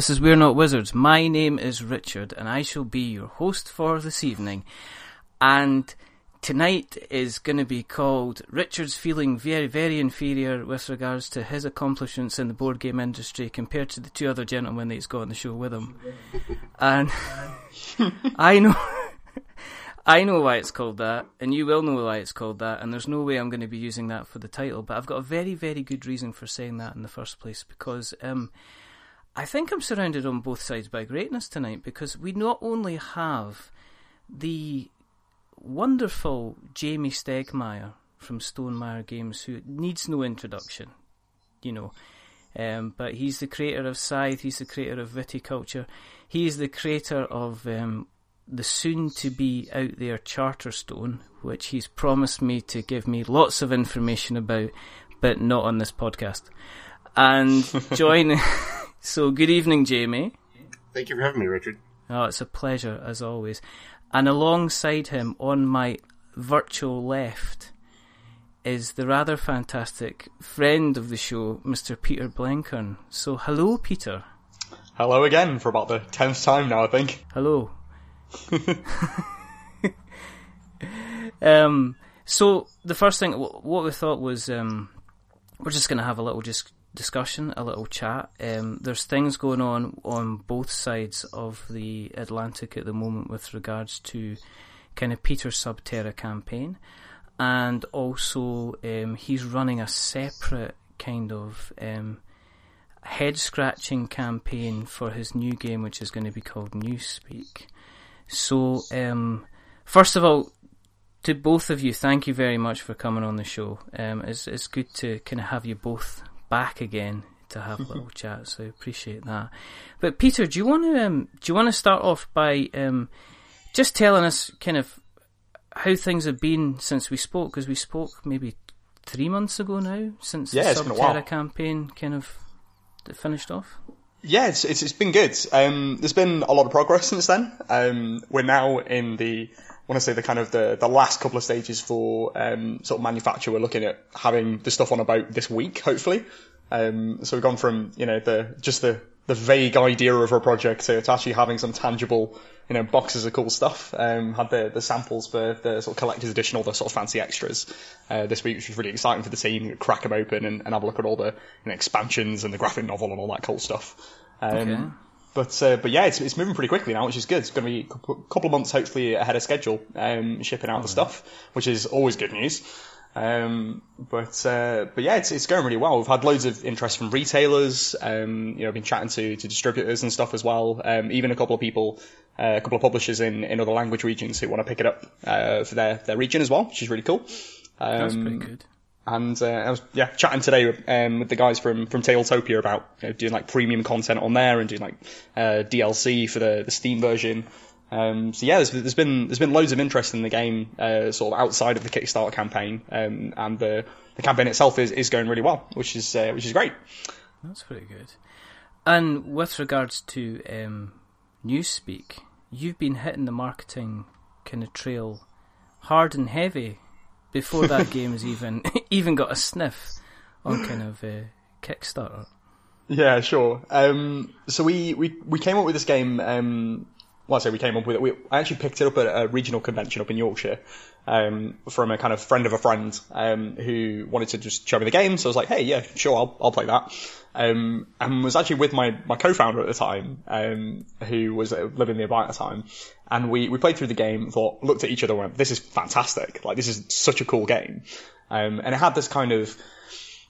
This is We're Not Wizards. My name is Richard, and I shall be your host for this evening. And tonight is going to be called Richard's feeling very, very inferior with regards to his accomplishments in the board game industry compared to the two other gentlemen that he's got on the show with him. and I know. I know why it's called that, and you will know why it's called that, and there's no way I'm going to be using that for the title, but I've got a very, very good reason for saying that in the first place, because um, I think I'm surrounded on both sides by greatness tonight because we not only have the wonderful Jamey Stegmaier from Stonemaier Games, who needs no introduction, you know, um, but he's the creator of Scythe, he's the creator of Viticulture, he's the creator of um, the soon to be out there Charterstone, which he's promised me to give me lots of information about, but not on this podcast. And join. So, good evening, Jamie. Thank you for having me, Richard. Oh, it's a pleasure, as always. And alongside him, on my virtual left, is the rather fantastic friend of the show, Mr. Peter Blenkharn. So, hello, Peter. Hello again for about the tenth time now, I think. Hello. um, so, the first thing, what we thought was, um, we're just going to have a little just discussion, a little chat. Um, there's things going on on both sides of the Atlantic at the moment with regards to kind of Peter Subterra campaign, and also um, he's running a separate kind of um, head scratching campaign for his new game, which is going to be called Newspeak. So, um, first of all, to both of you, thank you very much for coming on the show. Um, it's it's good to kind of have you both back again to have a little chat. So I appreciate that. But Peter, do you want to um, do you want to start off by um, just telling us kind of how things have been since we spoke? Because we spoke maybe three months ago now since yeah, the Subterra campaign kind of finished off. Yeah, it's, it's, it's been good. Um, there's been a lot of progress since then. Um, we're now in the want to say the kind of the, the last couple of stages for um, sort of manufacture. We're looking at having the stuff on about this week, hopefully. Um, so we've gone from you know the just the the vague idea of a project to, to actually having some tangible you know boxes of cool stuff. Um, had the the samples for the sort of collector's edition, all the sort of fancy extras uh, this week, which was really exciting for the team. Crack them open and, and have a look at all the you know, expansions and the graphic novel and all that cool stuff. Um, okay. But uh, but yeah, it's, it's moving pretty quickly now, which is good. It's going to be a couple of months, hopefully, ahead of schedule, um, shipping out oh, the stuff, which is always good news. Um, but uh, but yeah, it's it's going really well. We've had loads of interest from retailers. Um, you know, I've been chatting to, to distributors and stuff as well. Um, even a couple of people, uh, a couple of publishers in, in other language regions who want to pick it up uh, for their, their region as well, which is really cool. That's pretty um, good. And uh, I was yeah chatting today um, with the guys from from Tabletopia about you know, doing like premium content on there and doing like uh, DLC for the, the Steam version. Um, so yeah, there's, there's been there's been loads of interest in the game, uh, sort of outside of the Kickstarter campaign, um, and the the campaign itself is, is going really well, which is uh, which is great. That's pretty good. And with regards to um, Newspeak, you've been hitting the marketing kind of trail hard and heavy before that game has even even got a sniff on kind of uh, Kickstarter. Yeah, sure. Um, so we, we, we came up with this game. Um, well, I say we came up with it. We, I actually picked it up at a regional convention up in Yorkshire um, from a kind of friend of a friend um, who wanted to just show me the game. So I was like, hey, yeah, sure, I'll, I'll play that. Um, and was actually with my, my co-founder at the time, um, who was living nearby at the time. And we, we played through the game, thought, looked at each other and went, this is fantastic. Like, this is such a cool game. Um, and it had this kind of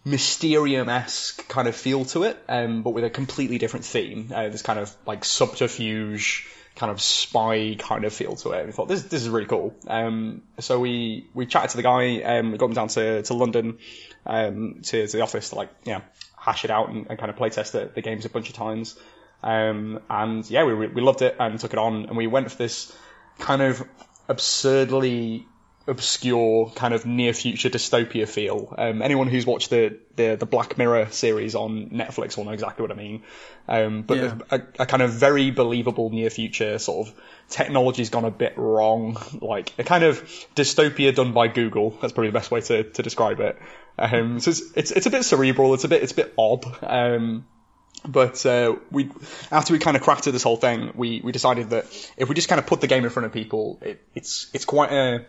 Mysterium-esque kind of feel to it, um, but with a completely different theme. Uh, this kind of like subterfuge, kind of spy kind of feel to it. We thought this this is really cool. Um, so we we chatted to the guy. Um, we got him down to to London um, to, to the office to like yeah hash it out and, and kind of play test the, the games a bunch of times. Um, and yeah, we we loved it and took it on, and we went for this kind of absurdly obscure kind of near future dystopia feel. Um, anyone who's watched the, the, the Black Mirror series on Netflix will know exactly what I mean. Um, but yeah. a, a, kind of very believable near future sort of technology's gone a bit wrong, like a kind of dystopia done by Google. That's probably the best way to, to describe it. Um, so it's, it's, it's a bit cerebral. It's a bit it's a bit odd. Um, But uh, we, after we kind of crafted this whole thing, we, we decided that if we just kind of put the game in front of people, it, it's it's quite a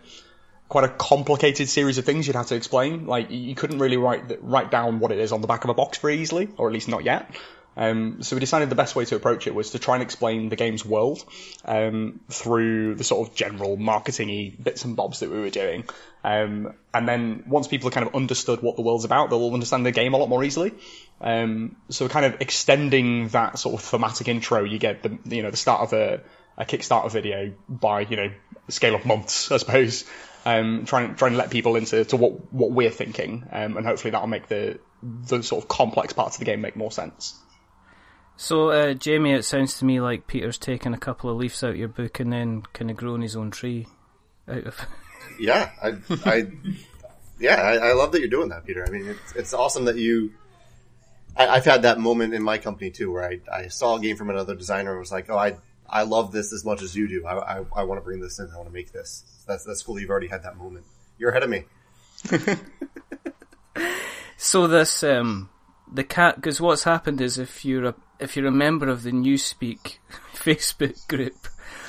quite a complicated series of things you'd have to explain. Like you couldn't really write write down what it is on the back of a box very easily, or at least not yet. Um, so we decided the best way to approach it was to try and explain the game's world um, through the sort of general marketing bits and bobs that we were doing. Um, and then once people have kind of understood what the world's about, they'll understand the game a lot more easily. Um, so kind of extending that sort of thematic intro, you get the you know the start of a, a Kickstarter video by you know scale of months, I suppose. Um, trying trying to let people into to what what we're thinking, um, and hopefully that'll make the the sort of complex parts of the game make more sense. So, uh, Jamie, it sounds to me like Peter's taken a couple of leaves out of your book and then kind of grown his own tree out of. yeah, I, I yeah, I, I, love that you're doing that, Peter. I mean, it's, it's awesome that you. I, have had that moment in my company too, where I, I saw a game from another designer and was like, "Oh, I I love this as much as you do. I I, I want to bring this in. I want to make this." That's that's cool. You've already had that moment. You're ahead of me. so this um the cat because what's happened is if you're a if you're a member of the Newspeak Facebook group,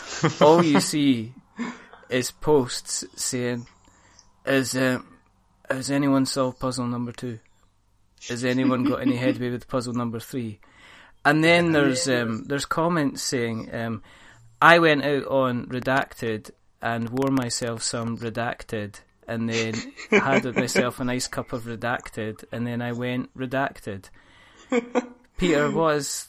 all you see is posts saying, "Is uh, has anyone solved puzzle number two? Has anyone got any headway with puzzle number three? And then there's um, there's comments saying, um, "I went out on redacted and wore myself some redacted." And then had myself a nice cup of redacted, and then I went redacted. Peter, what is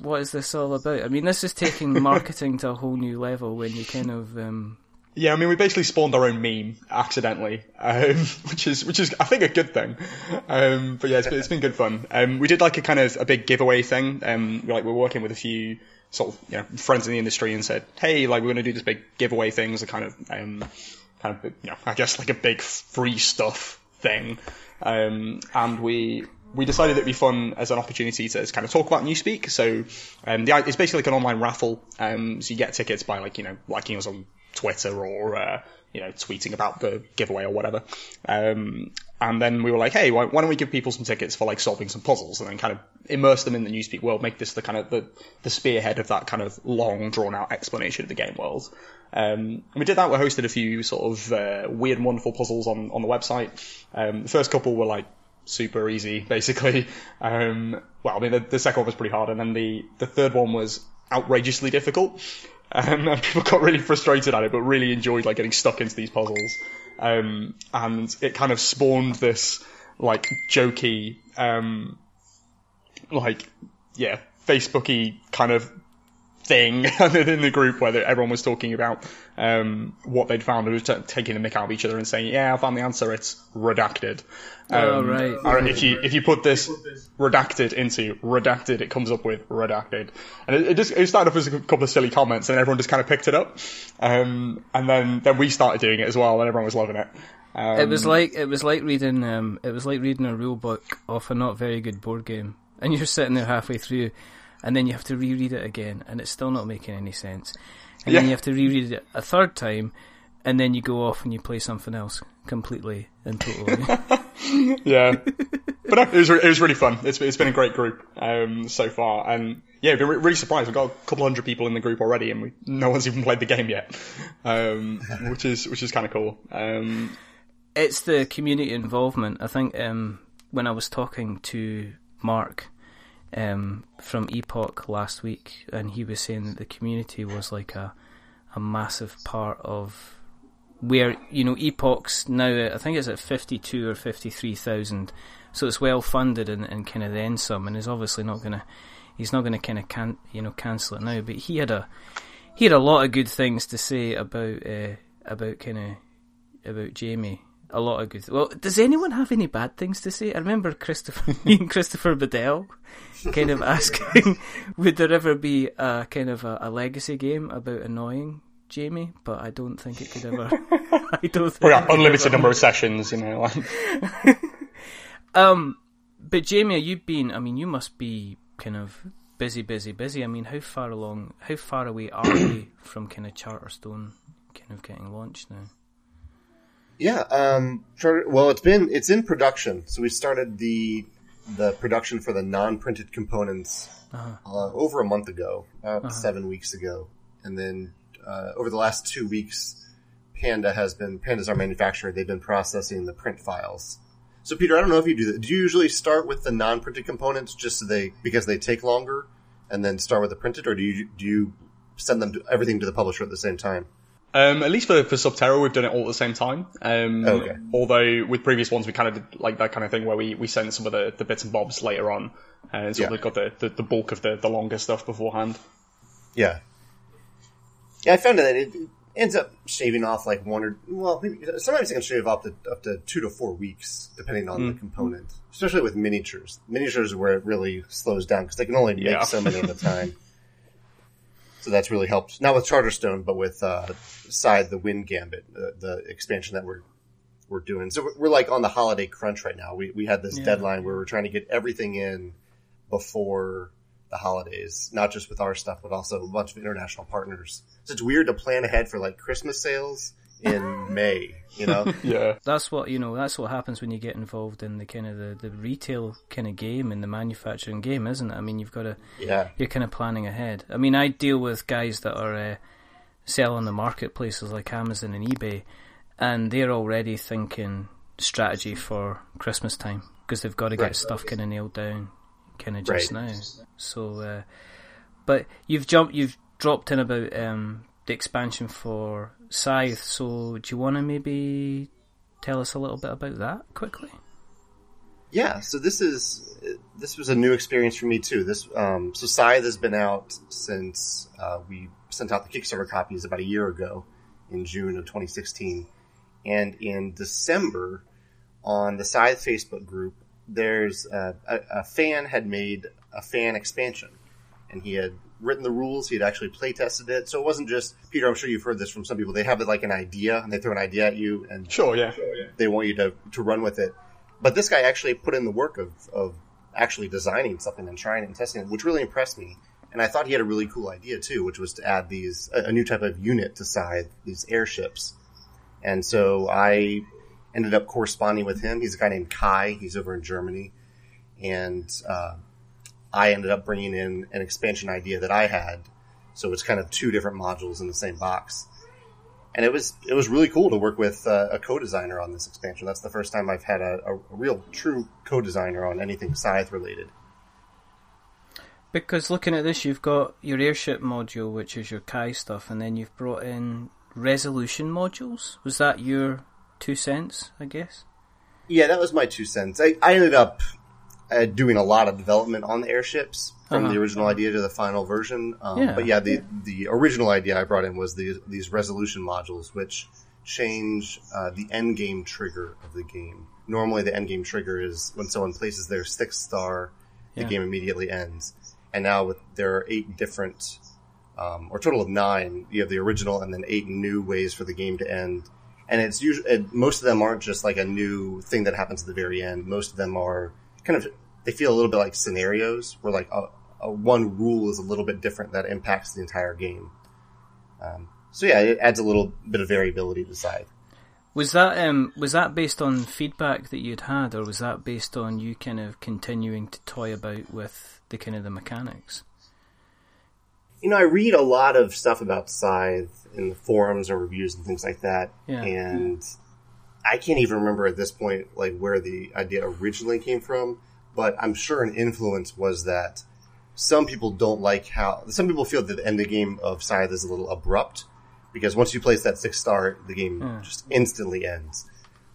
what is this all about? I mean, this is taking marketing to a whole new level when you kind of. Um... Yeah, I mean, we basically spawned our own meme accidentally, um, which is which is I think a good thing. Um, but yeah, it's, it's been good fun. Um, we did like a kind of a big giveaway thing. Um, like we're working with a few sort of you know friends in the industry and said, hey, like we're going to do this big giveaway thing a kind of um, kind of you know I guess like a big free stuff thing. Um, and we we decided it'd be fun as an opportunity to kind of talk about Newspeak. So um, the, it's basically like an online raffle. Um, so you get tickets by like you know liking us on Twitter or uh, you know tweeting about the giveaway or whatever. Um, and then we were like, hey, why, why, don't we give people some tickets for like solving some puzzles and then kind of immerse them in the Newspeak world, make this the kind of the, the spearhead of that kind of long drawn out explanation of the game world. Um, we did that. We hosted a few sort of uh, weird and wonderful puzzles on on the website. Um, the first couple were like super easy, basically. Um, well, I mean, the, the, second one was pretty hard, and then the, the third one was outrageously difficult. Um, and people got really frustrated at it, but really enjoyed like getting stuck into these puzzles. Um, and it kind of spawned this like jokey, um, like yeah, Facebooky kind of thing in the group where everyone was talking about um, what they'd found and was t- taking the mick out of each other and saying, "Yeah, I found the answer. It's redacted." Oh, um, oh right. if you if you put this redacted into redacted, it comes up with redacted, and it, it just it started off as a couple of silly comments, and everyone just kind of picked it up, um, and then then we started doing it as well, and everyone was loving it. Um, it was like it was like reading um, it was like reading a rule book off a not very good board game, and you're sitting there halfway through and then you have to reread it again, and it's still not making any sense. And yeah. then you have to reread it a third time, and then you go off and you play something else completely and totally. yeah, but no, it was it was really fun. It's it's been a great group um, so far, and yeah, been really surprised. We've got a couple hundred people in the group already, and we, no one's even played the game yet, um, which is which is kind of cool. Um, it's the community involvement. I think um, when I was talking to Mark um, from Epoch last week, and he was saying that the community was like a a massive part of where you know Epoch's now. I think it's at fifty two or fifty three thousand, so it's well funded and, and kind of then some, and is obviously not gonna. He's not to kind of can you know cancel it now, but he had a he had a lot of good things to say about uh, about kind of about Jamie a lot of good. Well, does anyone have any bad things to say? I remember Christopher, and Christopher Badell, kind of asking, would there ever be a kind of a, a, legacy game about annoying Jamie? But I don't think it could ever. I don't think. yeah, unlimited number of sessions, you know. um, but Jamie, you've been. I mean, you must be kind of busy, busy, busy. I mean, how far along? How far away are we from kind of Charterstone, kind of getting launched now? Yeah, um, well, it's been it's in production. So we started the the production for the non-printed components uh, over a month ago, about seven weeks ago, and then uh, over the last two weeks, Panda has been Panda's our manufacturer. They've been processing the print files. So Peter, I don't know if you do that. Do you usually start with the non-printed components just so they because they take longer, and then start with the printed, or do you do you send them to, everything to the publisher at the same time? Um, at least for, for Subterra, we've done it all at the same time. Um, Okay. Although with previous ones, we kind of did like that kind of thing where we, we send some of the, the bits and bobs later on, uh, and so Yeah. they've got the, the, the bulk of the, the longer stuff beforehand. Yeah. Yeah, I found that it ends up shaving off like one or well, maybe, sometimes it can shave off to, up to two to four weeks depending on the component. Especially with miniatures, miniatures are where it really slows down because they can only make Yeah. so many at a time. So that's really helped. Not with Charterstone, but with uh, Scythe the Wind Gambit, the, the expansion that we're we're doing. So we're, we're like on the holiday crunch right now. We we had this Yeah. deadline where we're trying to get everything in before the holidays, not just with our stuff, but also a bunch of international partners. So it's weird to plan ahead for like Christmas sales in May, you know? Yeah. That's what you know. That's what happens when you get involved in the kind of the, the retail kind of game and the manufacturing game, isn't it? I mean, you've got to yeah. you're kind of planning ahead. I mean, I deal with guys that are uh, sell on the marketplaces like Amazon and eBay, and they're already thinking strategy for Christmas time because they've got to get Right. stuff kind of nailed down, kind of just Right. now. So, uh, but you've jumped, you've dropped in about um, the expansion for Scythe. So, do you want to maybe tell us a little bit about that quickly? Yeah, so this is this was a new experience for me too. This um, so Scythe has been out since uh, we sent out the Kickstarter copies about a year ago in June of 2016, and in December on the Scythe Facebook group, there's uh, a, a fan had made a fan expansion, and he had written the rules. He had actually play tested it, so it wasn't just Peter. I'm sure you've heard this from some people. They have it like an idea, and they throw an idea at you, and Sure, yeah. they want you to, to run with it. But this guy actually put in the work of, of actually designing something and trying it and testing it, which really impressed me. And I thought he had a really cool idea too, which was to add these, a, a new type of unit to Scythe, these airships. And so I ended up corresponding with him. He's a guy named Kai. He's over in Germany. And, uh, I ended up bringing in an expansion idea that I had. So it's kind of two different modules in the same box and it was it was really cool to work with uh, a co-designer on this expansion. That's the first time I've had a, a, real true co-designer on anything Scythe related. Because looking at this, you've got your airship module, which is your Kai stuff, and then you've brought in resolution modules. Was that your two cents? I guess. Yeah, that was my two cents. I, I ended up uh, doing a lot of development on the airships from Uh-huh. the original idea to the final version. Um, Yeah. But yeah, the the original idea I brought in was the, these resolution modules, which change uh, the end game trigger of the game. Normally, the end game trigger is when someone places their sixth star, the Yeah. game immediately ends. And now with there are eight different, um, or total of nine. You have the original and then eight new ways for the game to end. And it's usually and most of them aren't just like a new thing that happens at the very end. Most of them are kind of they feel a little bit like scenarios where like a, a one rule is a little bit different that impacts the entire game. Um, so yeah, it adds a little bit of variability to Scythe. Was that um was that based on feedback that you'd had, or was that based on you kind of continuing to toy about with the kind of the mechanics? you know, I read a lot of stuff about Scythe in the forums or reviews and things like that, Yeah. and I can't even remember at this point like where the idea originally came from. But I'm sure an influence was that some people don't like how some people feel that the end of the game of Scythe is a little abrupt because once you place that six star, the game Hmm. just instantly ends.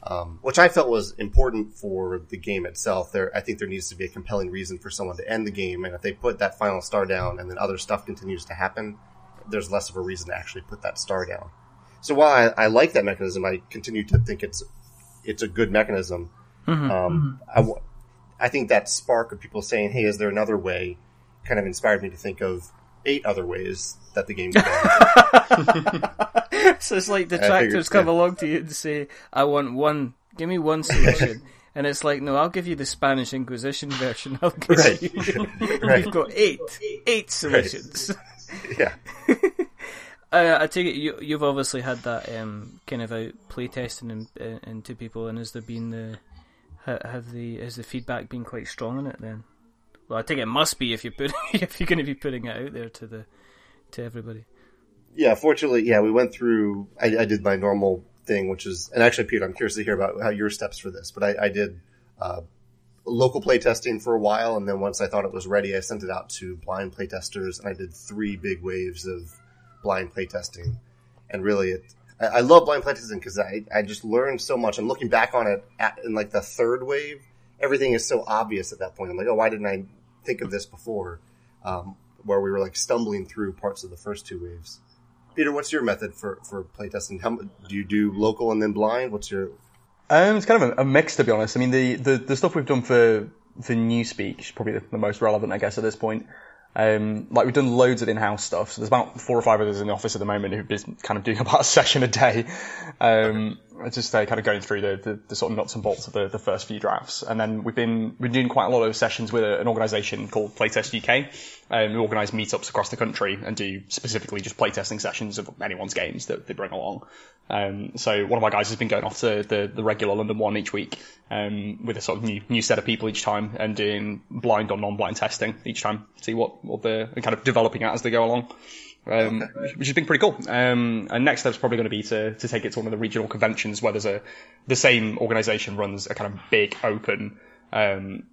Um, which I felt was important for the game itself. There, I think there needs to be a compelling reason for someone to end the game, and if they put that final star down and then other stuff continues to happen, there's less of a reason to actually put that star down. So while I, I like that mechanism, I continue to think it's it's a good mechanism. Um, I, w- I think that spark of people saying, "Hey, is there another way?" kind of inspired me to think of eight other ways that the game can so it's like the I tractors figured, come yeah. along to you and say, "I want one. Give me one solution." and it's like, "No, I'll give you the Spanish Inquisition version. I'll give Right. you. Right. We've got eight, eight solutions." yeah. Uh, I take it you, you've obviously had that um, kind of out playtesting in, in, into people, and has there been the have the has the feedback been quite strong on it then? Well, I think it must be if you put if you're going to be putting it out there to the to everybody. Yeah, fortunately, yeah, we went through. I, I did my normal thing, which is, and actually, Peter, I'm curious to hear about how your steps for this. But I, I did uh, local playtesting for a while, and then once I thought it was ready, I sent it out to blind playtesters, and I did three big waves of blind playtesting. And really, it, I, I love blind playtesting because I, I just learned so much. And looking back on it at, in like the third wave, everything is so obvious at that point. I'm like, oh, why didn't I think of this before? Um, where we were like stumbling through parts of the first two waves. Peter, what's your method for for playtesting? How do you do local and then blind? What's your um, it's kind of a, a, mix, to be honest. I mean, the, the, the stuff we've done for for Newspeak is probably the, the, most relevant, I guess, at this point. Um, like we've done loads of in-house stuff. So there's about four or five of us in the office at the moment who've been kind of doing about a session a day. Um, just uh, kind of going through the, the, the, sort of nuts and bolts of the, the first few drafts. And then we've been, we've doing quite a lot of sessions with a, an organisation called Playtest UK, um, who organise meetups across the country and do specifically just playtesting sessions of anyone's games that they bring along. Um, so one of my guys has been going off to the, the regular London one each week, um, with a sort of new, new set of people each time and doing blind or non-blind testing each time, see what, what they're kind of developing at as they go along. Um, okay. which has been pretty cool. Um, and next step's probably going to be to, to take it to one of the regional conventions where there's a, the same organization runs a kind of big open, um,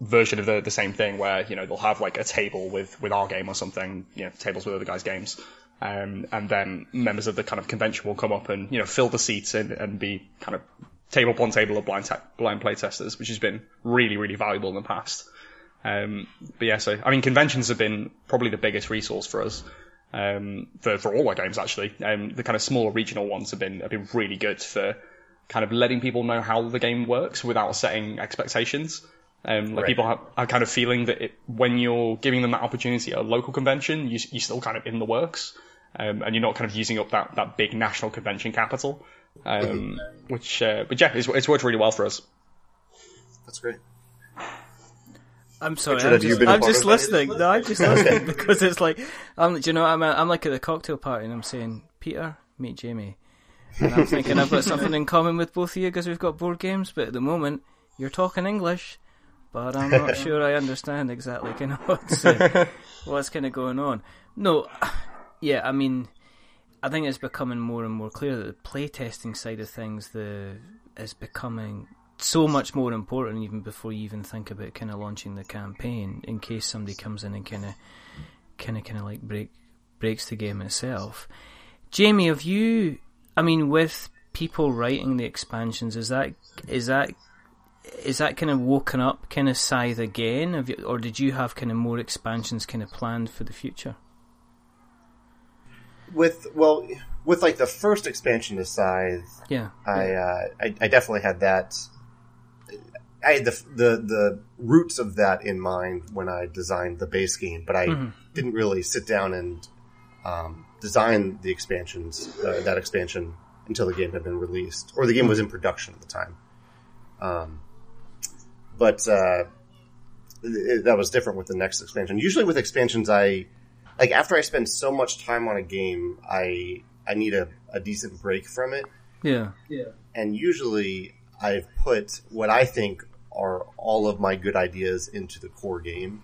version of the, the same thing where, you know, they'll have like a table with, with our game or something, you know, tables with other guys' games. Um, and then members of the kind of convention will come up and, you know, fill the seats and, and be kind of table upon table of blind, te- blind play testers, which has been really, really valuable in the past. Um, but yeah, so, I mean, conventions have been probably the biggest resource for us um, for for all our games actually. Um, the kind of smaller regional ones have been have been really good for kind of letting people know how the game works without setting expectations. Um, like right. people have a kind of feeling that it, when you're giving them that opportunity at a local convention, you, you're still kind of in the works, um, and you're not kind of using up that, that big national convention capital. Um, which, uh, but yeah, it's, it's worked really well for us. That's great. I'm sorry. Richard, I'm just, I'm just listening. No, I'm just listening because it's like, I'm, do you know, I'm, I'm like at the cocktail party and I'm saying, Peter, meet Jamie. And I'm thinking I've got something in common with both of you because we've got board games, but at the moment, you're talking English, but I'm not sure I understand exactly kind of what's, uh, what's kind of going on. No, yeah, I mean, I think it's becoming more and more clear that the playtesting side of things the is becoming so much more important even before you even think about kind of launching the campaign in case somebody comes in and kind of kind of kind of like break breaks the game itself. Jamie, have you? I mean, with people writing the expansions, is that is that is that kind of woken up kind of scythe again, have you, or did you have kind of more expansions kind of planned for the future? With well, with like the first expansion to Scythe, yeah, I, uh, I, I definitely had that I had the, the the roots of that in mind when I designed the base game, but I mm-hmm. didn't really sit down and um, design the expansions, uh, that expansion, until the game had been released or the game was in production at the time. Um, but uh, it, that was different with the next expansion. Usually with expansions, I like after I spend so much time on a game, I I need a, a decent break from it. Yeah, yeah. And usually I've put what I think are all of my good ideas into the core game.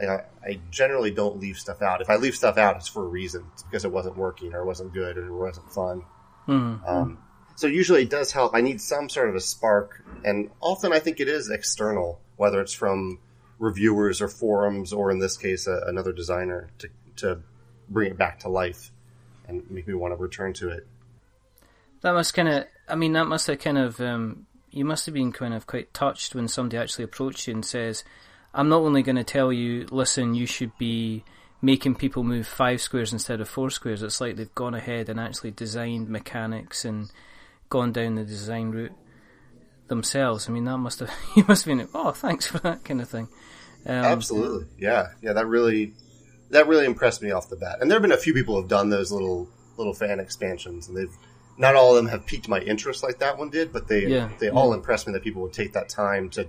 I, I, generally don't leave stuff out. If I leave stuff out, it's for a reason. It's because it wasn't working or it wasn't good or it wasn't fun. Mm-hmm. Um, so usually it does help. I need some sort of a spark, and often I think it is external, whether it's from reviewers or forums, or in this case, a, another designer to to bring it back to life and make me want to return to it. That must kind of, I mean, that must have kind of um, you must have been kind of quite touched when somebody actually approached you and says, I'm not only going to tell you, listen, you should be making people move five squares instead of four squares. It's like they've gone ahead and actually designed mechanics and gone down the design route themselves. I mean, that must have, you must have been, oh, thanks for that kind of thing. Um, Absolutely. Yeah. Yeah. That really, that really impressed me off the bat. And there have been a few people who have done those little, little fan expansions and they've, not all of them have piqued my interest like that one did, but they yeah. they all impressed me that people would take that time to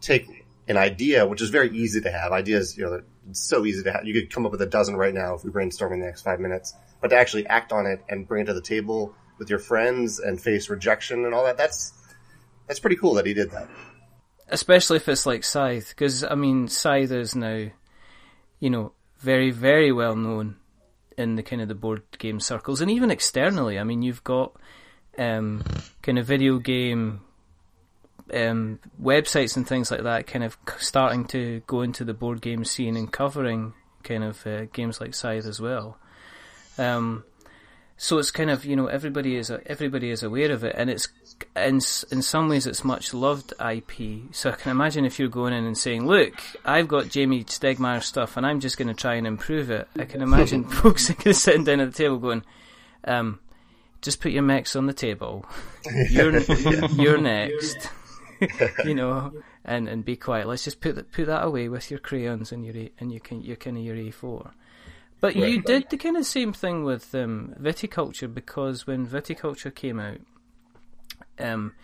take an idea, which is very easy to have. Ideas, you know, it's so easy to have. You could come up with a dozen right now if we brainstorm in the next five minutes, but to actually act on it and bring it to the table with your friends and face rejection and all that, that's that's pretty cool that he did that. especially if it's like Scythe, because I mean, Scythe is now, you know, very very well known in the kind of the board game circles, and even externally. I mean, you've got um, kind of video game um, websites and things like that, kind of starting to go into the board game scene and covering kind of uh, games like Scythe as well. Um, so it's kind of you know everybody is everybody is aware of it, and it's in in some ways it's much loved IP. So I can imagine if you're going in and saying, "Look, I've got Jamey Stegmaier stuff, and I'm just going to try and improve it." I can imagine folks sitting down at the table going, um, "Just put your mechs on the table. You're you're next." you know, and, and be quiet. Let's just put that, put that away with your crayons and your and your your kind of your A four. But right. you did the kind of same thing with um, viticulture because when viticulture came out, um,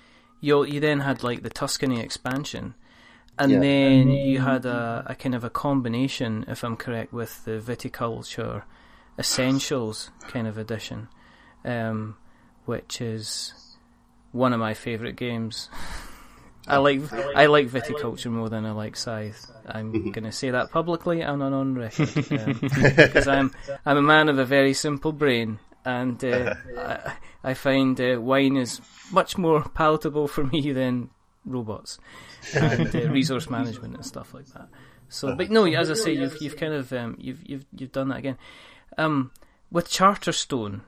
you you then had like the Tuscany expansion, and yeah. then you had a, a kind of a combination, if I'm correct, with the viticulture essentials kind of edition, um, which is one of my favourite games. I like I like viticulture more than I like scythe. I'm mm-hmm. going to say that publicly and on record because um, I'm I'm a man of a very simple brain, and uh, I, I, find uh, wine is much more palatable for me than robots and uh, resource management and stuff like that. So, but no, as I say, you've you've kind of um, you've you've you've done that again. Um, with Charterstone,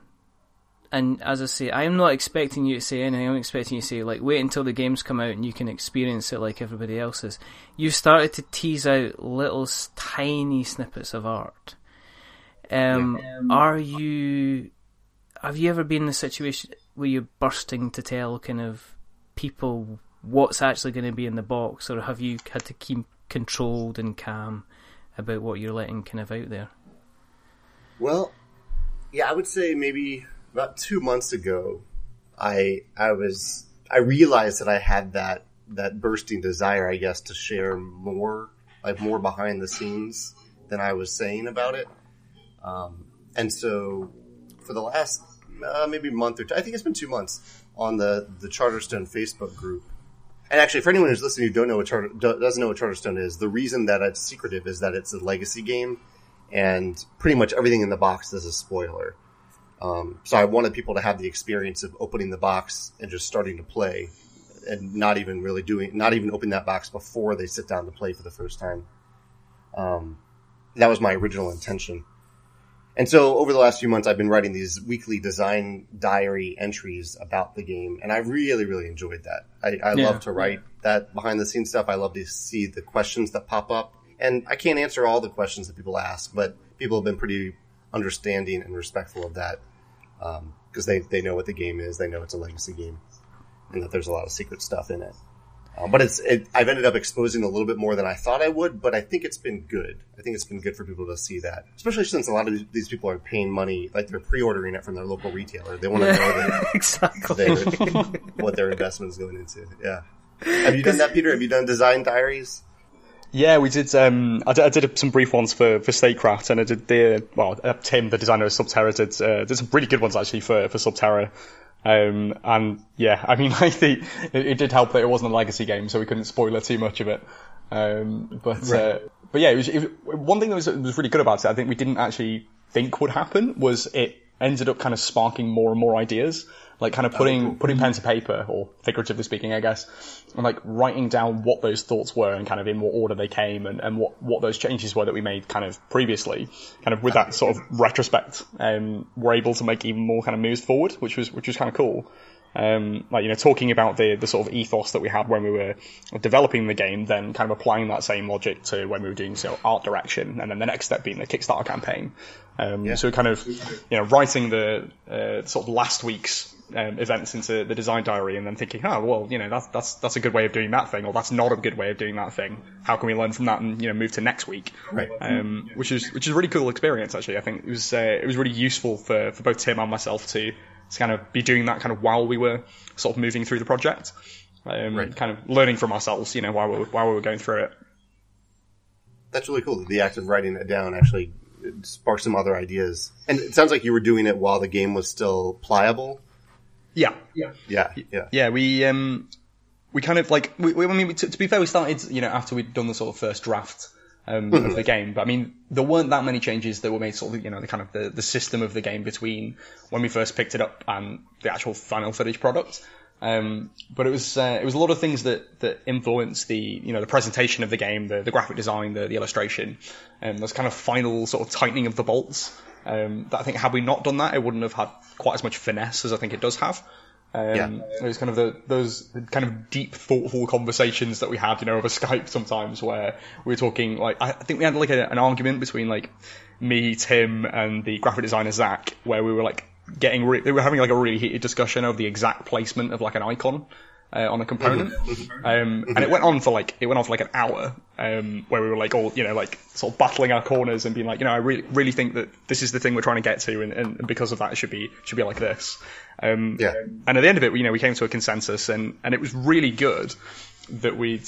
and as I say, I'm not expecting you to say anything. I'm expecting you to say like, wait until the games come out and you can experience it like everybody else is. You've started to tease out little tiny snippets of art. Um, yeah. um, are you? Have you ever been in a situation where you're bursting to tell kind of people what's actually going to be in the box, or have you had to keep controlled and calm about what you're letting kind of out there? Well, yeah, I would say maybe about two months ago, I I was I realized that I had that that bursting desire, I guess, to share more, like more behind the scenes than I was saying about it. Um, and so, for the last uh, maybe month or two, I think it's been two months on the the Charterstone Facebook group. And actually, for anyone who's listening who don't know what Charter, doesn't know what Charterstone is, the reason that it's secretive is that it's a legacy game, and pretty much everything in the box is a spoiler. Um, so I wanted people to have the experience of opening the box and just starting to play, and not even really doing, not even opening that box before they sit down to play for the first time. Um, that was my original intention. And so over the last few months, I've been writing these weekly design diary entries about the game, and I really, really enjoyed that. I, I yeah. love to write that behind the scenes stuff. I love to see the questions that pop up, and I can't answer all the questions that people ask, but people have been pretty understanding and respectful of that because um, they, they know what the game is. They know it's a legacy game and that there's a lot of secret stuff in it. Um, but it's it, I've ended up exposing a little bit more than I thought I would, but I think it's been good. I think it's been good for people to see that, especially since a lot of these people are paying money, like they're pre-ordering it from their local retailer. They want to know that exactly what their investment is going into. Yeah. Have you done that, Peter? Have you done design diaries? Yeah, we did. Um, I, did some brief ones for for Statecraft, and I did the well. Uh, Tim, the designer of Subterra, did uh, did some really good ones actually for for Subterra. Um, and yeah, I mean, like the it, it, did help that it wasn't a legacy game, so we couldn't spoil too much of it. Um, but right. uh, but yeah, it was, it, one thing that was was really good about it. I think we didn't actually think would happen was it ended up kind of sparking more and more ideas like kind of putting oh, cool. putting pen to paper, or figuratively speaking, I guess, and like writing down what those thoughts were and kind of in what order they came and, and what, what those changes were that we made kind of previously, kind of with that sort of retrospect, um, we're able to make even more kind of moves forward, which was which was kind of cool. Um, like you know, talking about the the sort of ethos that we had when we were developing the game, then kind of applying that same logic to when we were doing so art direction, and then the next step being the Kickstarter campaign. Um, yeah. So kind of you know writing the uh, sort of last week's um, events into the design diary and then thinking, oh, well, you know, that's, that's, that's a good way of doing that thing, or that's not a good way of doing that thing. How can we learn from that and, you know, move to next week? Right. Um, which is, which is a really cool experience, actually. I think it was, uh, it was really useful for, for both Tim and myself to, to kind of be doing that kind of while we were sort of moving through the project. Um, right. kind of learning from ourselves, you know, while we were, while we were going through it. That's really cool. The act of writing it down actually sparked some other ideas. And it sounds like you were doing it while the game was still pliable yeah, yeah, yeah, yeah. Yeah, we um, we kind of like we, we I mean to, to, be fair, we started you know after we'd done the sort of first draft um, of the game, but I mean there weren't that many changes that were made sort of you know the kind of the, the system of the game between when we first picked it up and the actual final footage product. Um, but it was uh, it was a lot of things that that influenced the you know the presentation of the game, the, the graphic design, the, the illustration, and um, those kind of final sort of tightening of the bolts. Um, that I think had we not done that, it wouldn't have had quite as much finesse as I think it does have. Um, yeah. It was kind of the, those kind of deep, thoughtful conversations that we had, you know, over Skype sometimes where we were talking, like, I think we had like a, an argument between like me, Tim, and the graphic designer Zach, where we were like getting, re- they were having like a really heated discussion of the exact placement of like an icon uh, on a component. Um, and it went on for like it went on for like an hour, um, where we were like all you know like sort of battling our corners and being like, you know, I really really think that this is the thing we're trying to get to, and, and because of that, it should be should be like this. Um, yeah. And at the end of it, you know, we came to a consensus, and and it was really good that we'd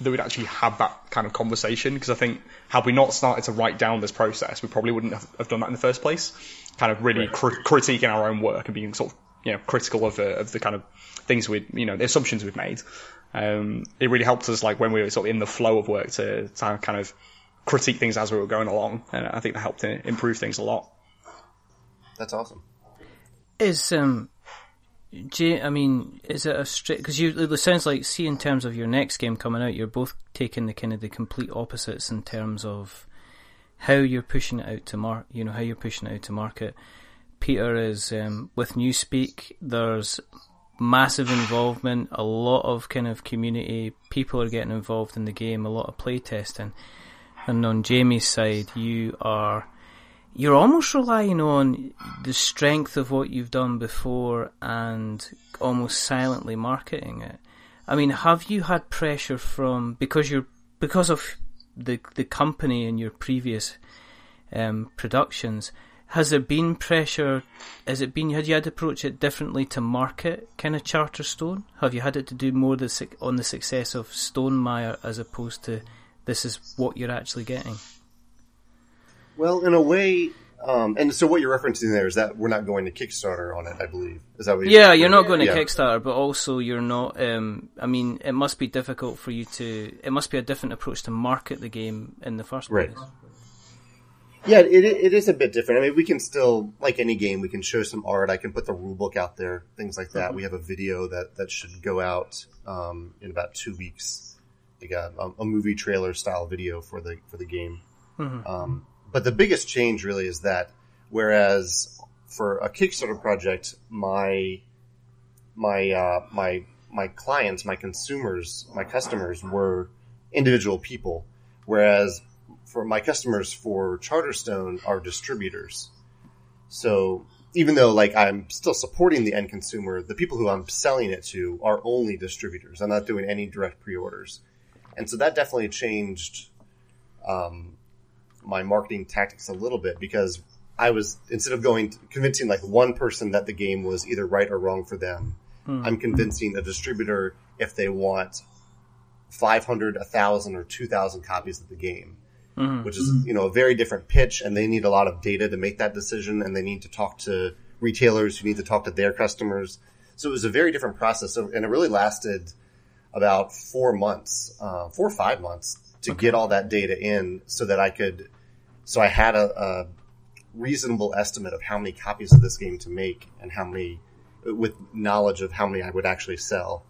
that we'd actually have that kind of conversation because I think had we not started to write down this process, we probably wouldn't have, have done that in the first place. Kind of really right. cr- critiquing our own work and being sort of you know critical of the of the kind of things we you know the assumptions we've made. Um, it really helped us like when we were sort of in the flow of work to, to kind of critique things as we were going along, and I think that helped to improve things a lot. That's awesome. Is um, Jay, I mean, is it a strict? Because you, it sounds like, see, in terms of your next game coming out, you're both taking the kind of the complete opposites in terms of how you're pushing it out to mark. You know how you're pushing it out to market. Peter is um, with Newspeak. There's massive involvement, a lot of kind of community. People are getting involved in the game, a lot of playtesting. And on Jamie's side, you are you're almost relying on the strength of what you've done before and almost silently marketing it. I mean, have you had pressure from because you're because of the the company and your previous um, productions? Has there been pressure? Has it been? Had you had to approach it differently to market kind of Charterstone? Have you had it to do more the, on the success of Stonemaier as opposed to this is what you're actually getting? Well, in a way, um, and so what you're referencing there is that we're not going to Kickstarter on it, I believe. Is that what? You're, yeah, you're not going to yeah. Kickstarter, but also you're not. Um, I mean, it must be difficult for you to. It must be a different approach to market the game in the first place. Right. Yeah, it, it is a bit different. I mean, we can still, like any game, we can show some art. I can put the rulebook out there, things like that. Mm-hmm. We have a video that, that should go out um, in about two weeks. We got a, a, movie trailer style video for the for the game. Mm-hmm. Um, but the biggest change really is that whereas for a Kickstarter project, my my uh, my my clients, my consumers, my customers were individual people, whereas for my customers for Charterstone are distributors. So even though like I'm still supporting the end consumer, the people who I'm selling it to are only distributors. I'm not doing any direct pre-orders, and so that definitely changed um, my marketing tactics a little bit because I was instead of going to, convincing like one person that the game was either right or wrong for them, hmm. I'm convincing a distributor if they want 500, 1,000, or 2,000 copies of the game mm-hmm. which is you know a very different pitch, and they need a lot of data to make that decision, and they need to talk to retailers who need to talk to their customers. So it was a very different process, and it really lasted about four months, uh, four or five months to okay. get all that data in, so that I could, so I had a, a reasonable estimate of how many copies of this game to make and how many, with knowledge of how many I would actually sell.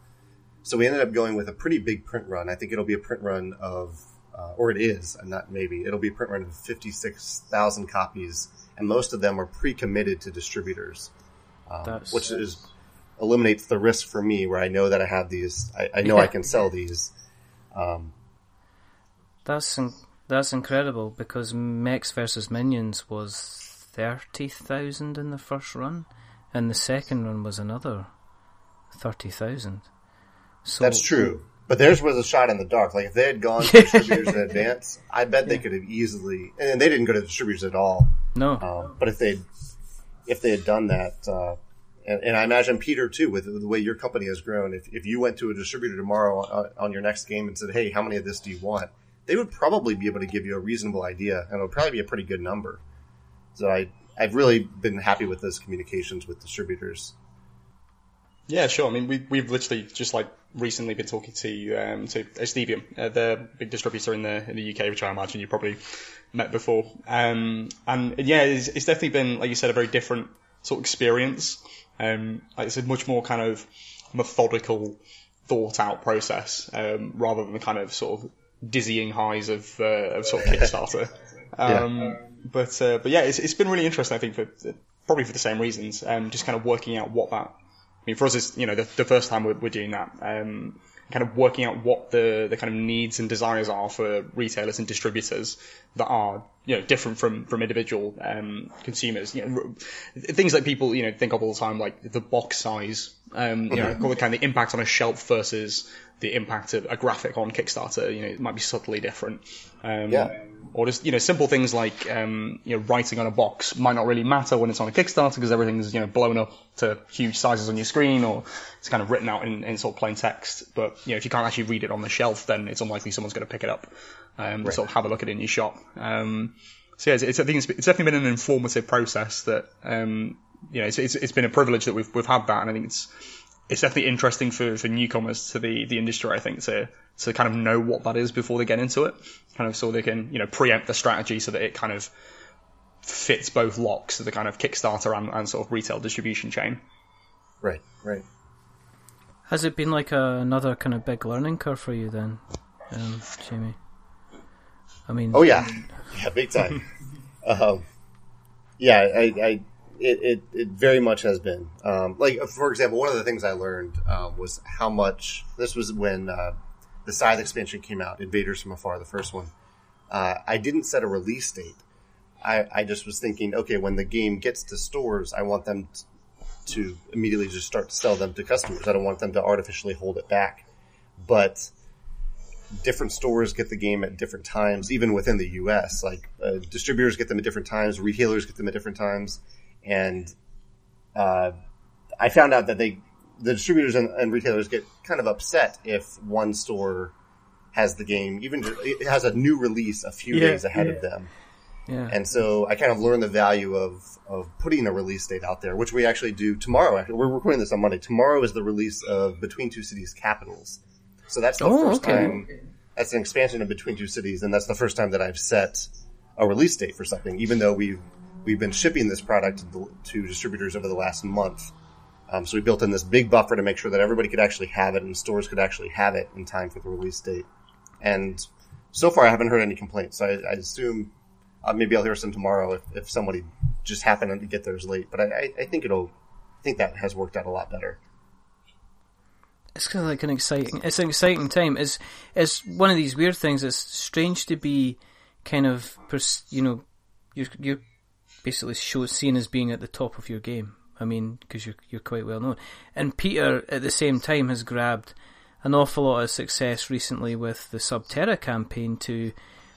So we ended up going with a pretty big print run. I think it'll be a print run of uh, or it is, and not maybe, it'll be print run of 56,000 copies, and most of them are pre-committed to distributors, um, which is eliminates the risk for me where I know that I have these, I, I know yeah. I can sell these. Um, that's in, that's incredible because Mechs versus Minions was 30,000 in the first run, and the second run was another 30,000. So, that's true. But theirs was a shot in the dark. Like if they had gone to distributors in advance, I bet yeah. they could have easily. And they didn't go to distributors at all. No. Um, but if they if they had done that, uh, and, and, I imagine Peter too, with the way your company has grown, if if you went to a distributor tomorrow uh, on your next game and said, "Hey, how many of this do you want?" They would probably be able to give you a reasonable idea, and it would probably be a pretty good number. So I I've really been happy with those communications with distributors. Yeah, sure. I mean, we, we've literally just like recently been talking to um, to Esdevium, uh, the big distributor in the in the UK, which I imagine you probably met before. Um, and yeah, it's, it's definitely been, like you said, a very different sort of experience. Um, like it's a much more kind of methodical, thought out process um, rather than the kind of sort of dizzying highs of, uh, of sort of Kickstarter. Um, yeah. But uh, but yeah, it's, it's been really interesting. I think for probably for the same reasons. Um, just kind of working out what that mean, for us, it's you know the, the first time we're, we're doing that. Um, kind of working out what the, the kind of needs and desires are for retailers and distributors that are you know different from from individual um, consumers. You know, things that people you know think of all the time, like the box size. Um, you know, mm-hmm. kind of the impact on a shelf versus the impact of a graphic on Kickstarter. You know, it might be subtly different. Um, yeah or just you know simple things like um, you know writing on a box might not really matter when it's on a Kickstarter because everything's you know blown up to huge sizes on your screen or it's kind of written out in, in sort of plain text. But you know if you can't actually read it on the shelf, then it's unlikely someone's going to pick it up um, right. sort of have a look at it in your shop. Um, so yeah, it's, it's, I think it's, it's, definitely been an informative process that um, you know it's, it's, it's been a privilege that we've we've had that, and I think it's it's definitely interesting for, for newcomers to the, the industry, I think, to, to kind of know what that is before they get into it. Kind of so they can, you know, preempt the strategy so that it kind of fits both locks of the kind of Kickstarter and, and sort of retail distribution chain. Right, right. Has it been like a, another kind of big learning curve for you then, um, Jamey? I mean, oh yeah, yeah, big time. um, yeah, I, I it, it, it, very much has been. Um, like, for example, one of the things I learned uh, was how much. This was when uh, the Scythe expansion came out, Invaders from Afar, the first one. Uh, I didn't set a release date. I, I, just was thinking, okay, when the game gets to stores, I want them t- to immediately just start to sell them to customers. I don't want them to artificially hold it back. But different stores get the game at different times, even within the U.S. Like uh, distributors get them at different times, retailers get them at different times and uh, I found out that they the distributors and, and, retailers get kind of upset if one store has the game even it has a new release a few yeah, days ahead yeah. of them. Yeah. And so I kind of learned the value of, of putting a release date out there, which we actually do tomorrow. We're recording this on Monday. Tomorrow is the release of Between Two Cities Capitals. So that's the oh, first okay. time. That's an expansion of Between Two Cities, and that's the first time that I've set a release date for something, even though we've we've been shipping this product to, to distributors over the last month. Um, so we built in this big buffer to make sure that everybody could actually have it and stores could actually have it in time for the release date. And so far, I haven't heard any complaints. So I, I assume uh, maybe I'll hear some tomorrow if, if somebody just happened to get theirs late. But I, I think it'll. I think that has worked out a lot better. It's kind of like an exciting. It's an exciting time. It's it's one of these weird things. It's strange to be kind of you know you're you're basically show, seen as being at the top of your game. I mean, because you're you're quite well known. And Peter, at the same time, has grabbed an awful lot of success recently with the Subterra campaign. To,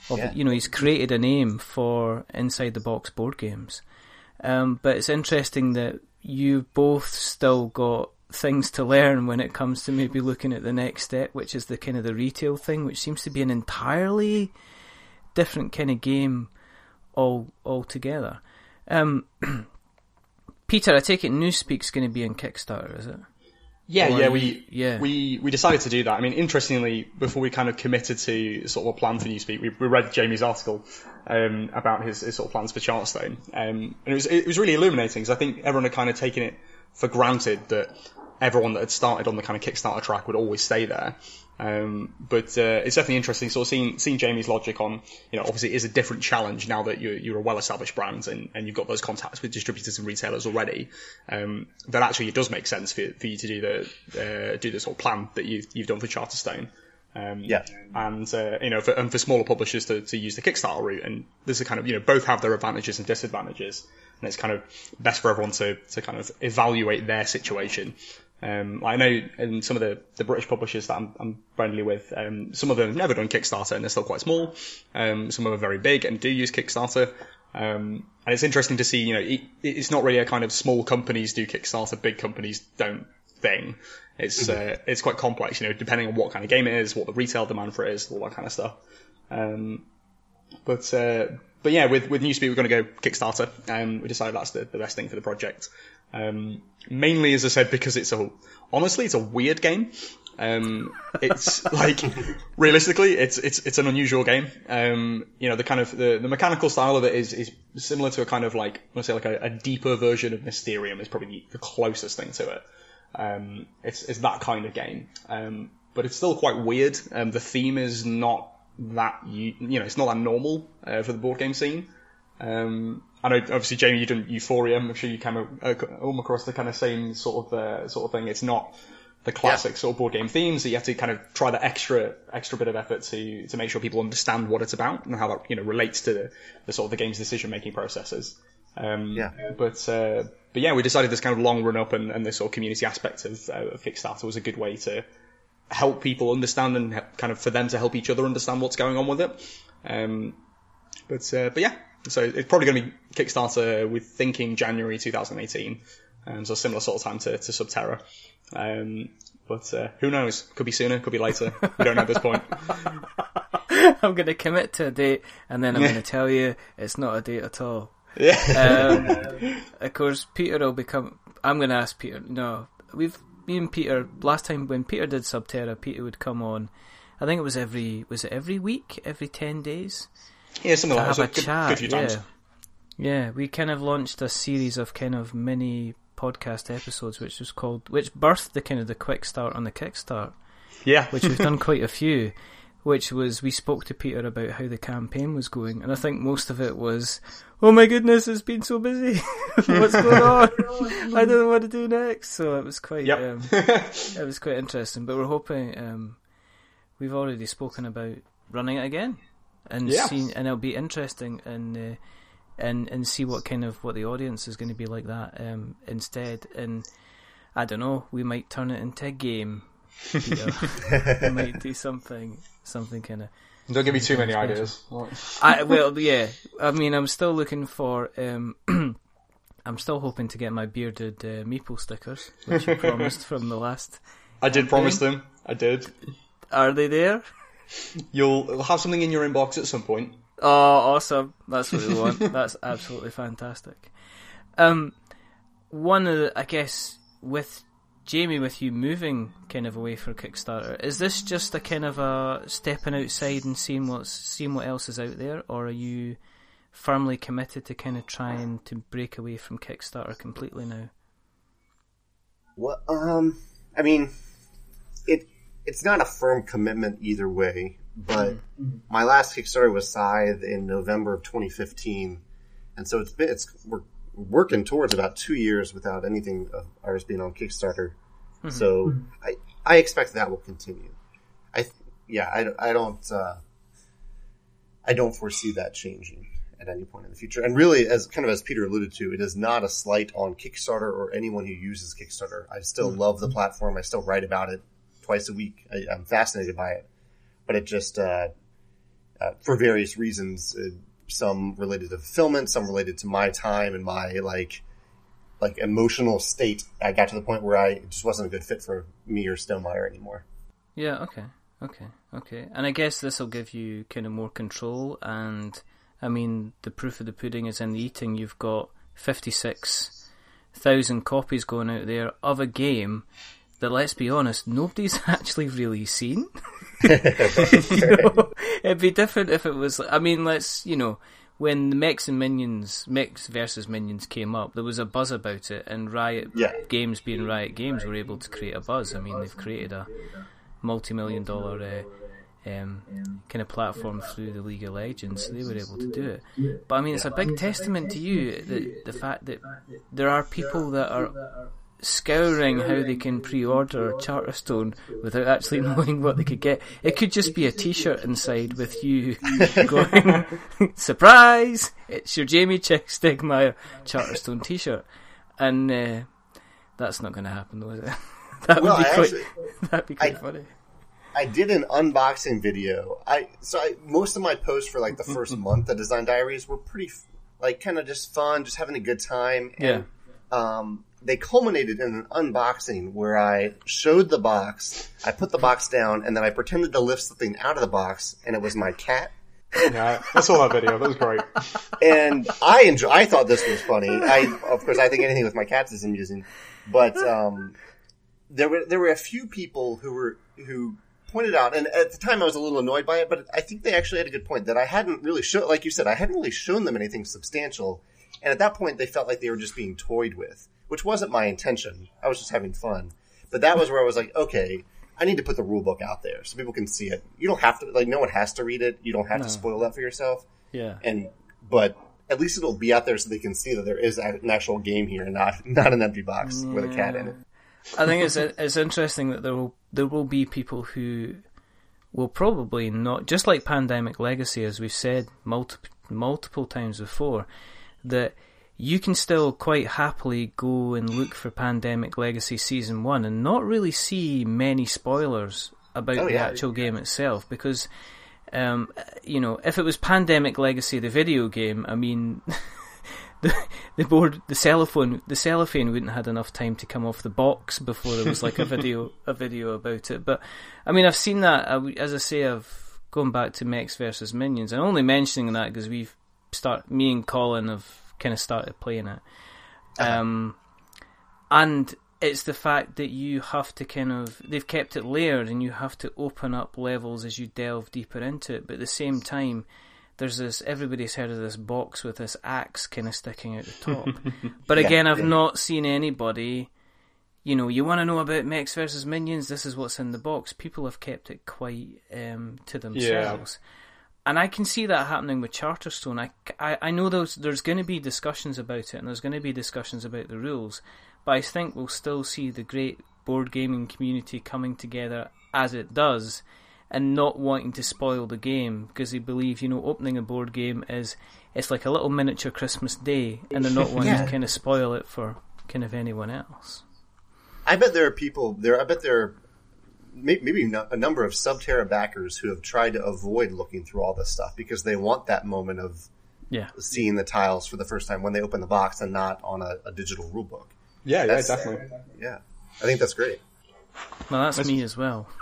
yeah. you know, he's created a name for inside the box board games. Um, but it's interesting that you've both still got things to learn when it comes to maybe looking at the next step, which is the kind of the retail thing, which seems to be an entirely different kind of game all altogether. Um, Peter, I take it Newspeak's going to be in Kickstarter, is it? Yeah, or yeah, we yeah. we we decided to do that. I mean, interestingly, before we kind of committed to sort of a plan for Newspeak, we, we read Jamey's article um, about his, his, sort of plans for Charterstone, um, and it was it was really illuminating because I think everyone had kind of taken it for granted that everyone that had started on the kind of Kickstarter track would always stay there. Um, but uh, it's definitely interesting. Sort of seeing seeing Jamey's logic on, you know, obviously it is a different challenge now that you're, you're a well-established brand and, and you've got those contacts with distributors and retailers already. Um, that actually it does make sense for, for you to do the uh, do the sort of plan that you've you've done for Charterstone. Um, yeah. And, uh, you know, for, and for smaller publishers to, to use the Kickstarter route. And this is kind of, you know, both have their advantages and disadvantages. And it's kind of best for everyone to, to kind of evaluate their situation um, I know in some of the, the British publishers that I'm, I'm friendly with, um, some of them have never done Kickstarter and they're still quite small. Um, some of them are very big and do use Kickstarter. Um, and it's interesting to see, you know, it, it's not really a kind of small companies do Kickstarter, big companies don't thing. It's, mm-hmm. uh, it's quite complex, you know, depending on what kind of game it is, what the retail demand for it is, all that kind of stuff. Um, but, uh, but yeah, with, with Newspeak, we're going to go Kickstarter. Um, we decided that's the, the best thing for the project. Um, mainly, as I said, because it's a honestly it's a weird game. Um, it's like realistically, it's it's it's an unusual game. Um, you know, the kind of the, the mechanical style of it is is similar to a kind of like let's say like a, a deeper version of Mysterium is probably the closest thing to it. Um, it's it's that kind of game, um, but it's still quite weird. Um, the theme is not that you you know it's not that normal uh, for the board game scene. Um, I know obviously Jamey you done Euphoria. I'm sure you came uh, come across the kind of same sort of uh, sort of thing. It's not the classic yeah. sort of board game themes. So you have to kind of try the extra extra bit of effort to to make sure people understand what it's about and how that you know relates to the, the sort of the game's decision making processes. Um, yeah. But uh, but yeah, we decided this kind of long run up and, and this sort of community aspect of, uh, of Kickstarter was a good way to help people understand and kind of for them to help each other understand what's going on with it. Um, but uh, but yeah, so it's probably going to be Kickstarter with thinking January 2018. Um, so similar sort of time to, to Subterra. Um, but uh, who knows? Could be sooner, could be later. We don't know at this point. I'm going to commit to a date, and then I'm going to tell you it's not a date at all. Yeah. Um, of course, Peter will become. I'm going to ask Peter. No, we've me and Peter last time when Peter did Subterra, Peter would come on. I think it was every was it every week, every ten days. Yeah, something like that. Have a good, chat. Good yeah. yeah, we kind of launched a series of kind of mini podcast episodes, which was called, which birthed the kind of the quick start on the kickstart. Yeah, which we've done quite a few. Which was we spoke to Peter about how the campaign was going, and I think most of it was, "Oh my goodness, it's been so busy. What's going on? I don't know what to do next." So it was quite, yep. um, it was quite interesting. But we're hoping um, we've already spoken about running it again, and yeah. seen, and it'll be interesting and. Uh, and and see what kind of what the audience is going to be like that um, instead. And I don't know, we might turn it into a game. we might do something, something kind of. Don't give me too many ideas. I well, yeah. I mean, I'm still looking for. Um, I'm still hoping to get my bearded uh, meeple stickers, which you promised from the last. I did promise them. I did. Are they there? You'll have something in your inbox at some point. Oh, awesome! That's what we want. That's absolutely fantastic. Um, one of the, I guess, with Jamey, with you moving kind of away for Kickstarter, is this just a kind of a stepping outside and seeing what's seeing what else is out there, or are you firmly committed to kind of trying to break away from Kickstarter completely now? Well, um, I mean, it it's not a firm commitment either way. But mm-hmm. my last Kickstarter was Scythe in November of 2015, and so it's been it's we're working towards about two years without anything of ours being on Kickstarter. Mm-hmm. So mm-hmm. I I expect that will continue. I yeah I, I don't uh, I don't foresee that changing at any point in the future. And really, as kind of as Peter alluded to, it is not a slight on Kickstarter or anyone who uses Kickstarter. I still mm-hmm. love the platform. I still write about it twice a week. I, am fascinated by it but it just uh, uh, for various reasons, uh, some related to fulfillment, some related to my time and my like like emotional state. I got to the point where I just wasn't a good fit for me or Stonemaier anymore. Yeah. Okay. Okay. Okay. And I guess this will give you kind of more control. And I mean, the proof of the pudding is in the eating. You've got fifty six thousand copies going out there of a game that, let's be honest, nobody's actually really seen. you know, it'd be different if it was. I mean, let's you know, when the Mechs and Minions, Mechs versus Minions came up, there was a buzz about it, and Riot yeah. Games, being Riot Games, were able to create a buzz. I mean, they've created a multi-million dollar. Uh, um, kind of platform through the League of Legends, so they were able to do it. But I mean, it's a big testament to you that the fact that there are people that are scouring how they can pre-order Charterstone without actually knowing what they could get. It could just be a T-shirt inside with you going, "Surprise! It's your Jamey Chick Stegmaier Charterstone T-shirt," and uh, that's not going to happen, though, is it? that well, would be I quite. Actually, that'd be quite I, funny. I did an unboxing video. I so I, most of my posts for like the first month of Design Diaries were pretty like kind of just fun, just having a good time. And, yeah. Um, they culminated in an unboxing where I showed the box, I put the box down, and then I pretended to lift something out of the box, and it was my cat. Yeah, I saw that video. That was great. and I enjoy. I thought this was funny. I, of course, I think anything with my cats is amusing, but um, there were there were a few people who were who pointed out, and at the time I was a little annoyed by it, but I think they actually had a good point that I hadn't really shown, like you said, I hadn't really shown them anything substantial, and at that point they felt like they were just being toyed with, which wasn't my intention. I was just having fun, but that was where I was like, okay. I need to put the rule book out there so people can see it. You don't have to, like, no one has to read it. You don't have No. to spoil that for yourself Yeah. and but at least it'll be out there so they can see that there is a- an actual game here and not not an empty box with a cat in it. I think it's it's interesting that there will there will be people who will probably not just like Pandemic Legacy, as we've said multiple multiple times before, that you can still quite happily go and look for Pandemic Legacy Season One and not really see many spoilers about Oh, the yeah. actual game itself because. Um, you know, if it was Pandemic Legacy, the video game, I mean, the the board, the cellophane, the cellophane wouldn't had enough time to come off the box before there was like a video, a video about it. But I mean, I've seen that. I as I say, I've gone back to Mechs versus Minions, and only mentioning that because we've start me and Colin have kind of started playing it. Um, and it's the fact that you have to kind of they've kept it layered and you have to open up levels as you delve deeper into it. But at the same time there's this everybody's heard of this box with this axe kind of sticking out the top. But Yeah, again i've yeah. not seen anybody you know you want to know about mechs versus minions? This is what's in the box. People have kept it quite um, to themselves and I can see that happening with Charterstone. I, I, I know there's, there's going to be discussions about it, and there's going to be discussions about the rules, but I think we'll still see the great board gaming community coming together as it does, and not wanting to spoil the game because they believe, you know, opening a board game is it's like a little miniature Christmas day, and they're not wanting Yeah. to kind of spoil it for kind of anyone else. I bet there are people there. I bet there are may- maybe no- a number of Subterra backers who have tried to avoid looking through all this stuff because they want that moment of Yeah, seeing the tiles for the first time when they open the box and not on a, a digital rule book. Yeah, yeah, definitely. Yeah, I think that's great. well, that's me as well.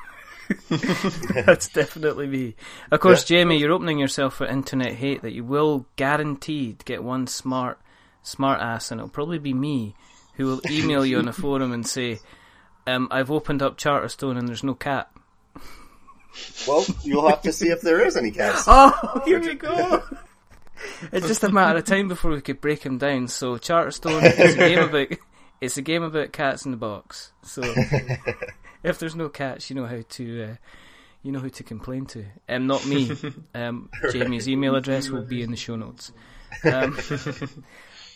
That's definitely me. Of course, Jamey, you're opening yourself for internet hate that you will guaranteed get one smart, smart ass, and it'll probably be me who will email you on a forum and say, um, "I've opened up Charterstone and there's no cat." Well, you'll have to see if there is any cats. Oh, here we go. It's just a matter of time before we could break him down. So Charterstone is a game about it's a game about cats in the box. So if there's no cats, you know how to uh, you know who to complain to. Um, not me. Um, Jamey's email address will be in the show notes. Um,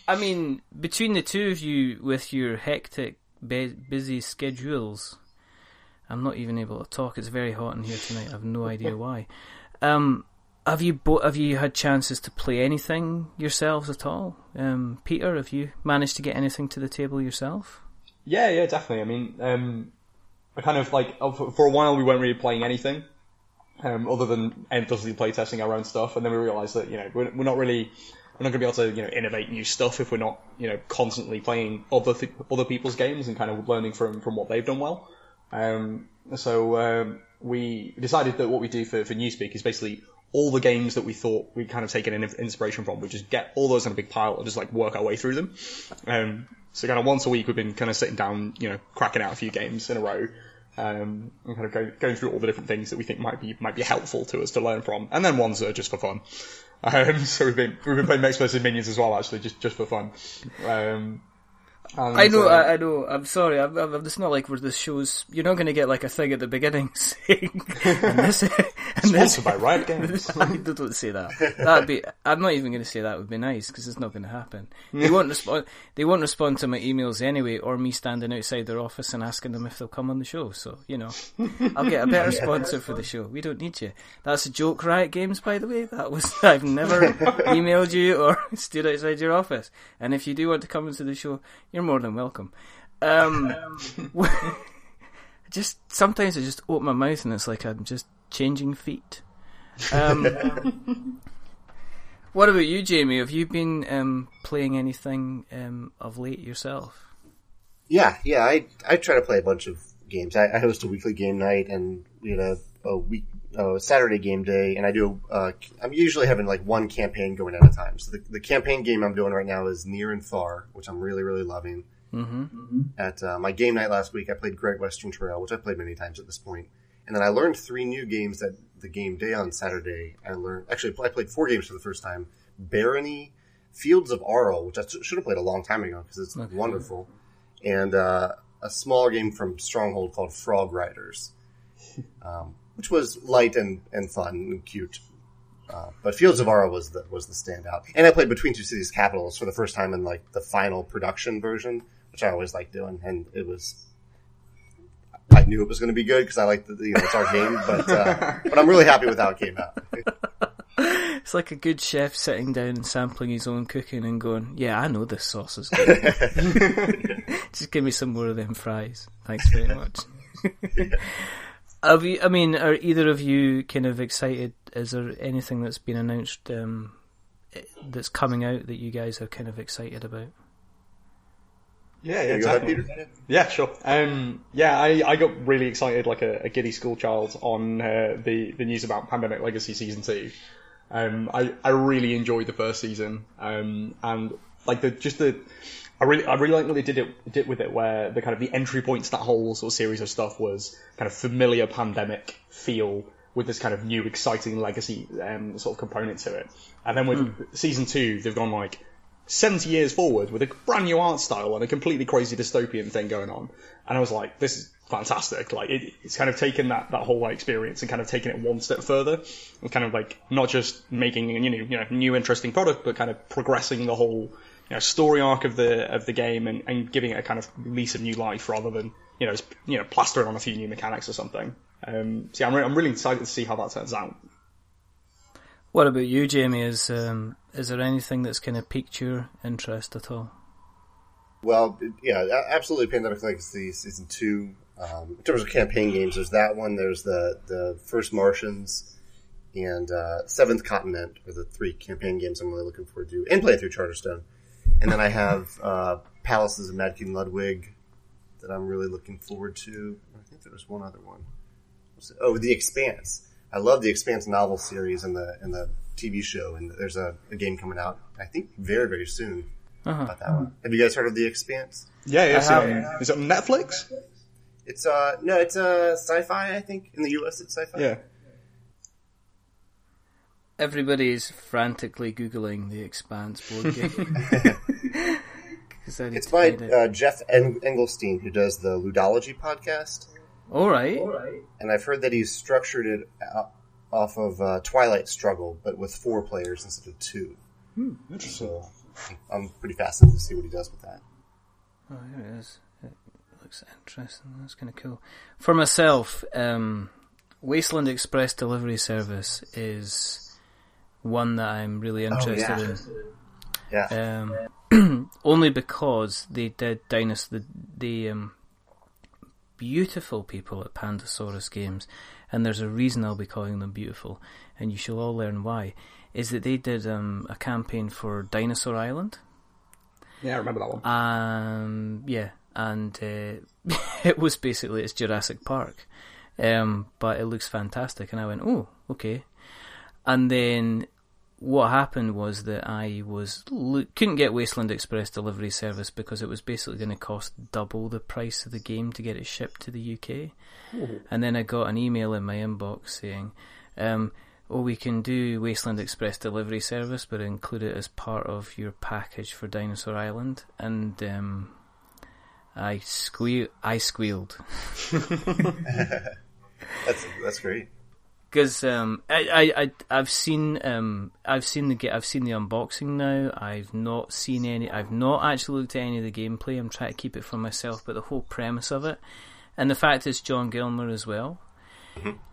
I mean, between the two of you with your hectic, be- busy schedules, I'm not even able to talk. It's very hot in here tonight. I have no idea why. Um, have you bo- have you had chances to play anything yourselves at all? Um, Peter, have you managed to get anything to the table yourself? Yeah, yeah, definitely. I mean, um, I kind of like uh, for for a while we weren't really playing anything, um, other than endlessly playtesting our own stuff, and then we realised that you know we're, we're not really we're not going to be able to you know innovate new stuff if we're not you know constantly playing other th- other people's games and kind of learning from from what they've done well. Um, so um, we decided that what we do for for Newspeak is basically all the games that we thought we'd kind of taken in inspiration from, we just get all those in a big pile and just like work our way through them. Um, so kind of once a week we've been kind of sitting down, you know, cracking out a few games in a row, um, and kind of go, going through all the different things that we think might be might be helpful to us to learn from, and then ones that are just for fun. Um, so we've been we've been playing Mechs vs Minions as well, actually, just just for fun. Um, and, I know, uh, I, I know. I'm sorry. I'm, I'm, it's not like where this shows. You're not going to get like a thing at the beginning saying, and this, and this. sponsored by Riot Games. I don't say that. That'd be. I'm not even going to say that would be nice because it's not going to happen. They won't respond. They won't respond to my emails anyway, or me standing outside their office and asking them if they'll come on the show. So you know, I'll get a better sponsor for the show. We don't need you. That's a joke, Riot Games, by the way. That was. I've never emailed you or stood outside your office. And if you do want to come into the show, you're more than welcome. Um, just sometimes I just open my mouth and it's like I'm just changing feet. Um, what about you, Jamey? Have you been um, playing anything um, of late yourself? Yeah, yeah. I I try to play a bunch of games. I, I host a weekly game night, and we had a, a week, uh, Saturday game day, and I do. Uh, I'm usually having like one campaign going at a time. So the, the campaign game I'm doing right now is Near and Far, which I'm really really loving. Mm-hmm. At uh, my game night last week, I played Great Western Trail, which I played many times at this point, and then I learned three new games at the game day on Saturday. I learned actually I played four games for the first time: Barony, Fields of Arle, which I should have played a long time ago because it's Okay. wonderful, and uh, a small game from Stronghold called Frog Riders, um, which was light and, and fun and cute. Uh, but Fields of Arle was the was the standout, and I played Between Two Cities Capitals for the first time in like the final production version, which I always like doing, and it was. I knew it was going to be good because I like the you know it's our game, but uh, but I'm really happy with how it came out. It's like a good chef sitting down and sampling his own cooking and going, "Yeah, I know this sauce is good. Just give me some more of them fries. Thanks very much." Have you? I mean, are either of you kind of excited? Is there anything that's been announced um, that's coming out that you guys are kind of excited about? Yeah, yeah, exactly. Yeah, sure. Um, yeah, I, I got really excited like a, a giddy schoolchild on uh, the the news about Pandemic Legacy season two. Um, I I really enjoyed the first season, um, and like the just the I really I really like what they did it did with it, where the kind of the entry points to that whole sort of series of stuff was kind of familiar pandemic feel with this kind of new exciting legacy um, sort of component to it, and then with season two they've gone like 70 years forward with a brand new art style and a completely crazy dystopian thing going on. And I was like, this is fantastic. Like, it, it's kind of taken that, that whole like, experience and kind of taken it one step further and kind of like not just making, you know, you know, new interesting product, but kind of progressing the whole, you know, story arc of the, of the game and, and giving it a kind of lease of new life rather than, you know, just, you know, plastering on a few new mechanics or something. Um, so yeah, I'm, re- I'm really excited to see how that turns out. What about you, Jamey? Is um, is there anything that's kind of piqued your interest at all? Well, yeah, absolutely. Pandemic Legacy season two. Um, in terms of campaign games, there's that one. There's the the first Martians and uh, Seventh Continent are the three campaign games I'm really looking forward to, and playing through Charterstone. And then I have uh, Palaces of Mad King Ludwig that I'm really looking forward to. I think there was one other one. Oh, The Expanse. I love the Expanse novel series and the and the TV show, and there's a, a game coming out. I think very very soon Uh-huh. about that one. Have you guys heard of The Expanse? Yeah, yeah. I So, have- is it on Netflix? It's uh no, it's uh sci-fi. I think in the U.S. it's sci-fi. Yeah. Everybody's frantically googling the Expanse board game. It's by it. uh, Jeff en- Engelstein, who does the Ludology podcast, All right. and I've heard that he's structured it o- off of uh, Twilight Struggle, but with four players instead of two. Interesting. So I'm pretty fascinated to see what he does with that. Oh, here it is. It looks interesting. That's kind of cool. For myself, um, Wasteland Express Delivery Service is one that I'm really interested yeah. in. Yeah, Um, only because they did Dinosaur, the, the um, beautiful people at Pandasaurus Games, and there's a reason I'll be calling them beautiful, and you shall all learn why. Is that they did um, a campaign for Dinosaur Island? Yeah, I remember that one. Um, yeah, and uh, it was basically it's Jurassic Park, um, but it looks fantastic, and I went, oh, okay. And then what happened was that I was couldn't get Wasteland Express delivery service because it was basically going to cost double the price of the game to get it shipped to the UK. And then I got an email in my inbox saying, um, "Oh, we can do Wasteland Express delivery service, but include it as part of your package for Dinosaur Island." And um, I squeal, I squealed. that's that's great. Because um, I, I, I, I've seen, um, I've seen the, I've seen the unboxing now. I've not seen any. I've not actually looked at any of the gameplay. I'm trying to keep it for myself, but the whole premise of it, and the fact it's John Gilmour as well.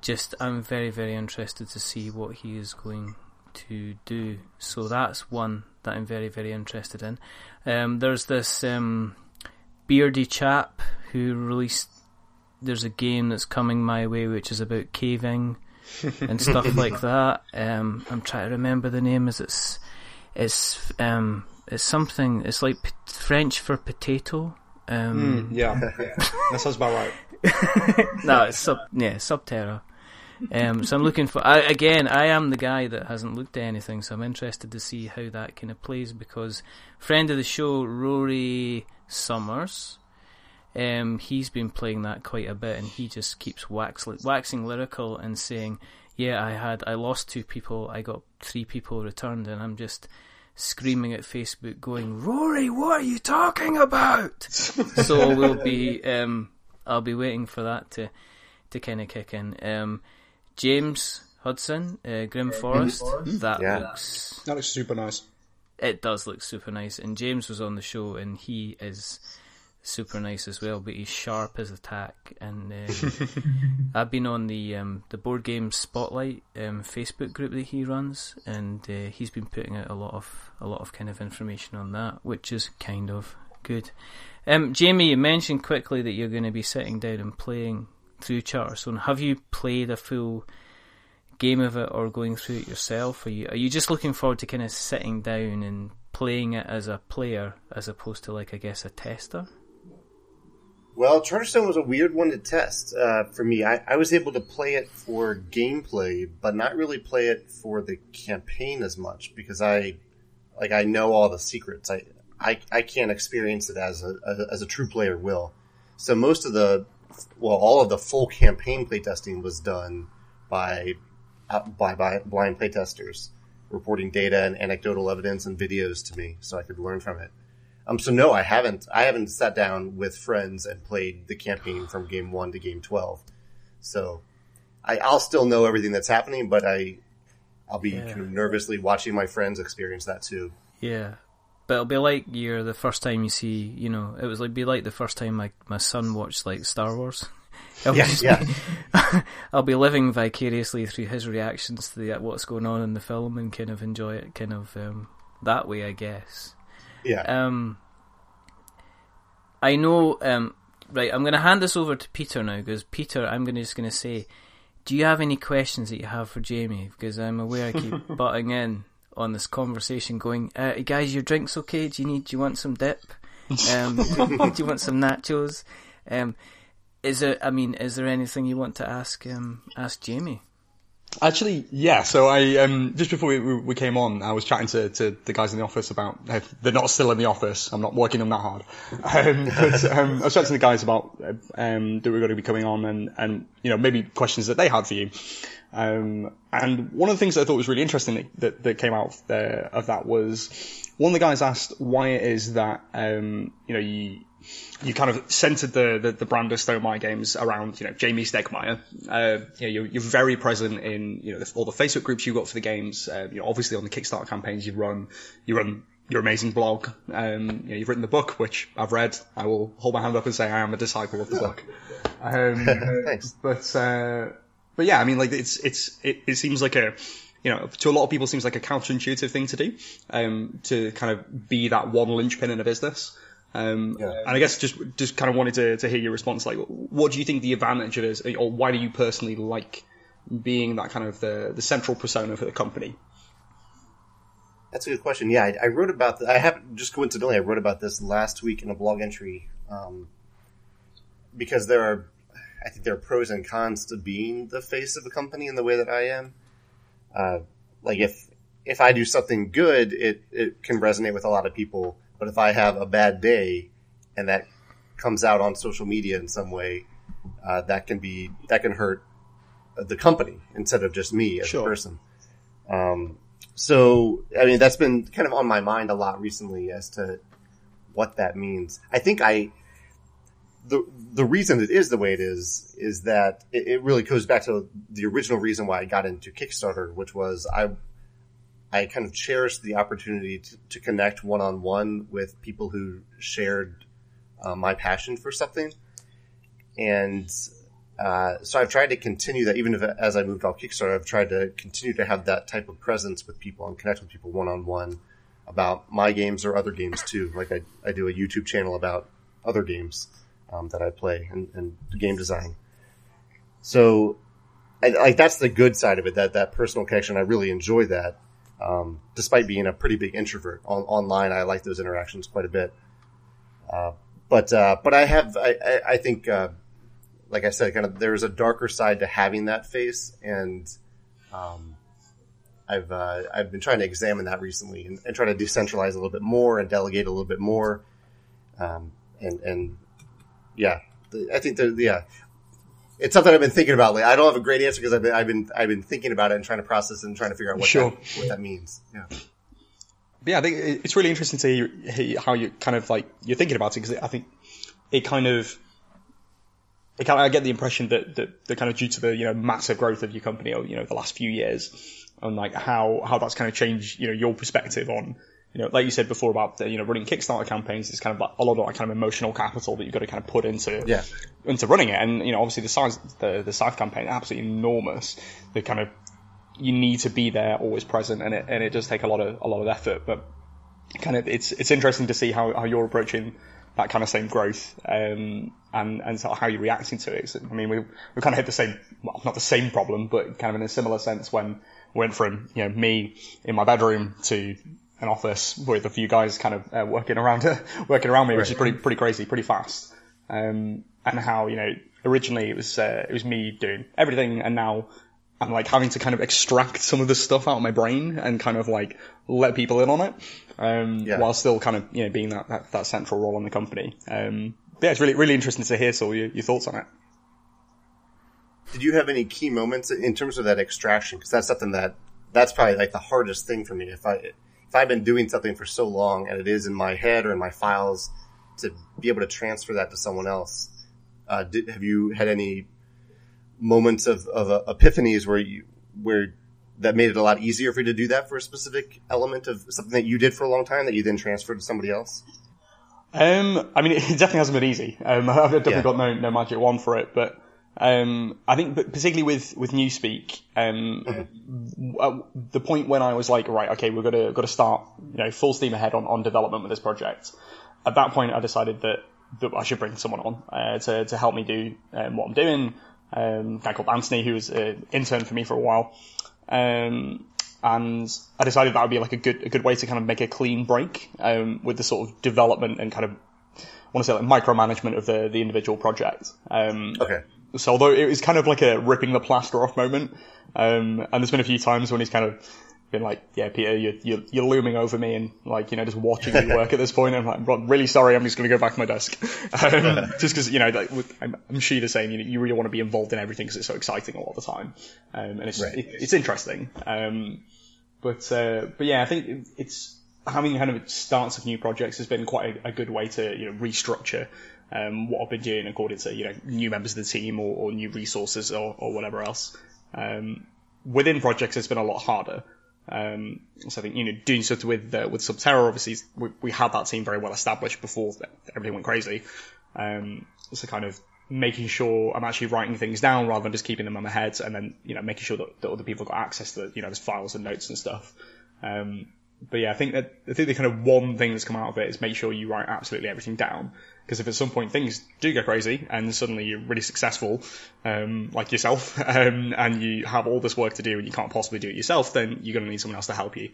Just, I'm very, very interested to see what he is going to do. So that's one that I'm very, very interested in. Um, there's this um, beardy chap who released. There's a game that's coming my way, which is about caving and stuff like that. Um, I'm trying to remember the name. Is it's it's um it's something. It's like p- French for potato. Um, Yeah, that sounds about right. no, it's sub yeah Subterra. Um, so I'm looking for I, again. I am the guy that hasn't looked at anything, so I'm interested to see how that kind of plays because friend of the show Rory Summers, um, he's been playing that quite a bit, and he just keeps wax, waxing lyrical and saying, "Yeah, I had I lost two people, I got three people returned," and I'm just screaming at Facebook, going, "Rory, what are you talking about?" so we'll be um, I'll be waiting for that to to kind of kick in. Um, James Hudson, uh, Grim Forest, that Yeah. looks That looks super nice. it does look super nice. And James was on the show, and he is super nice as well. But he's sharp as a tack. And uh, I've been on the um, the board game spotlight um, Facebook group that he runs, and uh, he's been putting out a lot of a lot of kind of information on that, which is kind of good. Um, Jamey, you mentioned quickly that you're going to be sitting down and playing through Charterstone. Have you played a full game of it or going through it yourself? Are you are you just looking forward to kind of sitting down and playing it as a player as opposed to like I guess a tester? Well, Charterstone was a weird one to test uh, for me. I, I was able to play it for gameplay, but not really play it for the campaign as much because I, like, I know all the secrets. I, I, I can't experience it as a, as a true player will. So most of the, well, all of the full campaign playtesting was done by, uh, by, by blind playtesters reporting data and anecdotal evidence and videos to me so I could learn from it. Um, so no, I haven't. I haven't sat down with friends and played the campaign from game one to game twelve. So I, I'll still know everything that's happening, but I, I'll be Yeah. kind of nervously watching my friends experience that too. Yeah. But it'll be like you're the first time you see, you know, it was like be like the first time my my son watched like Star Wars. It'll Yeah, just yeah. I'll be living vicariously through his reactions to the, what's going on in the film and kind of enjoy it kind of um, that way, I guess. Yeah. Um, I know. Um, right, I'm going to hand this over to Peter now because Peter, I'm going to just going to say, do you have any questions that you have for Jamey? Because I'm aware I keep butting in on this conversation, going, uh, "Guys, your drinks okay? Do you need? Do you want some dip? Um, do you want some nachos? Um, is there? I mean, is there anything you want to ask? Um, ask Jamey? Actually, yeah. So I um, just before we, we came on, I was chatting to, to the guys in the office about uh, they're not still in the office. I'm not working them that hard. Um, but um, I was chatting to the guys about uh, um, that we're going to be coming on and and you know maybe questions that they had for you. Um, and one of the things that I thought was really interesting that, that came out there of that was one of the guys asked why it is that um, you know you you kind of centered the, the, the brand of Stonemaier Games around, you know, Jamey Stegmaier. Uh, you know, you're, you're very present in, you know, the, all the Facebook groups you've got for the games. Uh, you know, obviously on the Kickstarter campaigns you run, you run your amazing blog. Um, you know, you've written the book, which I've read. I will hold my hand up and say I am a disciple of the book. Um, Thanks. but, uh, but yeah, I mean, like it's, it's, it, it seems like a, you know, to a lot of people, it seems like a counterintuitive thing to do, um, to kind of be that one linchpin in a business. Um, Yeah. and I guess just just kind of wanted to, to hear your response. Like, what do you think the advantage of it is, or why do you personally like being that kind of the the central persona for the company? That's a good question. Yeah, I, I wrote about. The, I have just coincidentally, I wrote about this last week in a blog entry um, because there are, I think there are pros and cons to being the face of a company in the way that I am. Uh, like if if I do something good, it it can resonate with a lot of people. But if I have a bad day, and that comes out on social media in some way, uh, that can be that can hurt the company instead of just me as Sure. a person. Um, so, I mean, that's been kind of on my mind a lot recently as to what that means. I think I, the, the reason it is the way it is, is that it, it really goes back to the original reason why I got into Kickstarter, which was I, I kind of cherished the opportunity to, to connect one on one with people who shared uh, my passion for something. And uh, so I've tried to continue that, even if as I moved off Kickstarter, I've tried to continue to have that type of presence with people and connect with people one on one about my games or other games too. Like I, I do a YouTube channel about other games um, that I play and, and game design. So, I, like that's the good side of it. That that personal connection, I really enjoy that. Um, despite being a pretty big introvert on, online, I like those interactions quite a bit. Uh, but uh, but I have I, I, I think uh, like I said, kind of there's a darker side to having that face, and um, I've uh, I've been trying to examine that recently and, and try to decentralize a little bit more and delegate a little bit more, um, and and yeah, I think that yeah, it's something I've been thinking about. Lately. I don't have a great answer because I've been I've been I've been thinking about it and trying to process it and trying to figure out what Sure. that, what that means. Yeah. But yeah, I think it's really interesting to hear, hear how you kind of like you're thinking about it because I think it kind of it kind of, I get the impression that, that that kind of due to the you know massive growth of your company or you know the last few years and like how how that's kind of changed you know your perspective on you know like you said before about the, you know running Kickstarter campaigns it's kind of like a lot of that kind of emotional capital that you've got to kind of put into Yeah. into running it and you know obviously the size the the Scythe campaign absolutely enormous the kind of you need to be there always present and it and it does take a lot of a lot of effort but kind of it's it's interesting to see how, how you're approaching that kind of same growth um, and and sort of how you're reacting to it. So, I mean, we we kind of hit the same, well, not the same problem, but kind of in a similar sense when we went from you know me in my bedroom to an office with a few guys kind of uh, working around working around me, which is pretty pretty crazy, pretty fast. Um, and how you know originally it was uh, it was me doing everything, and now I'm like having to kind of extract some of the stuff out of my brain and kind of like let people in on it, um, Yeah. while still kind of you know being that, that, that central role in the company. Um, but yeah, it's really really interesting to hear so your, your thoughts on it. Did you have any key moments in terms of that extraction? Because that's something that that's probably like the hardest thing for me. If I if I've been doing something for so long and it is in my head or in my files, to be able to transfer that to someone else. Uh, did, have you had any moments of, of uh, epiphanies where you where that made it a lot easier for you to do that for a specific element of something that you did for a long time that you then transferred to somebody else? Um, I mean, it definitely hasn't been easy. Um, I've definitely Yeah. got no, no magic wand for it, but um, I think, but particularly with with Newspeak, um, w- uh, the point when I was like, right, okay, we're gonna got to start, you know, full steam ahead on, on development with this project. At that point, I decided that that I should bring someone on uh, to to help me do um, what I'm doing. Um, a guy called Anthony, who was an intern for me for a while. Um, and I decided that would be like a good a good way to kind of make a clean break um, with the sort of development and kind of I want to say like micromanagement of the the individual project. Um, Okay. So although it was kind of like a ripping the plaster off moment, um, and there's been a few times when he's kind of been like, "Yeah, Peter, you're you're, you're looming over me," and like you know just watching me work at this point. And I'm like, "I'm really sorry, I'm just going to go back to my desk," um, just because you know like I'm, I'm sure you're the same. You, know, you really want to be involved in everything because it's so exciting all the time, um, and it's Right. it, it's interesting. Um, but uh, but yeah, I think it- it's having kind of starts of new projects has been quite a, a good way to you know restructure um, what I've been doing according to you know new members of the team or, or new resources or, or whatever else. Um, within projects, it's been a lot harder. Um, so I think you know doing stuff with uh, with Subterra, obviously we, we had that team very well established before everything went crazy. Um, so kind of making sure I'm actually writing things down rather than just keeping them in my head, and then you know making sure that, that other people got access to you know those files and notes and stuff. Um, but yeah, I think that I think the kind of one thing that's come out of it is make sure you write absolutely everything down. Because if at some point things do go crazy and suddenly you're really successful, um, like yourself, um, and you have all this work to do and you can't possibly do it yourself, then you're going to need someone else to help you.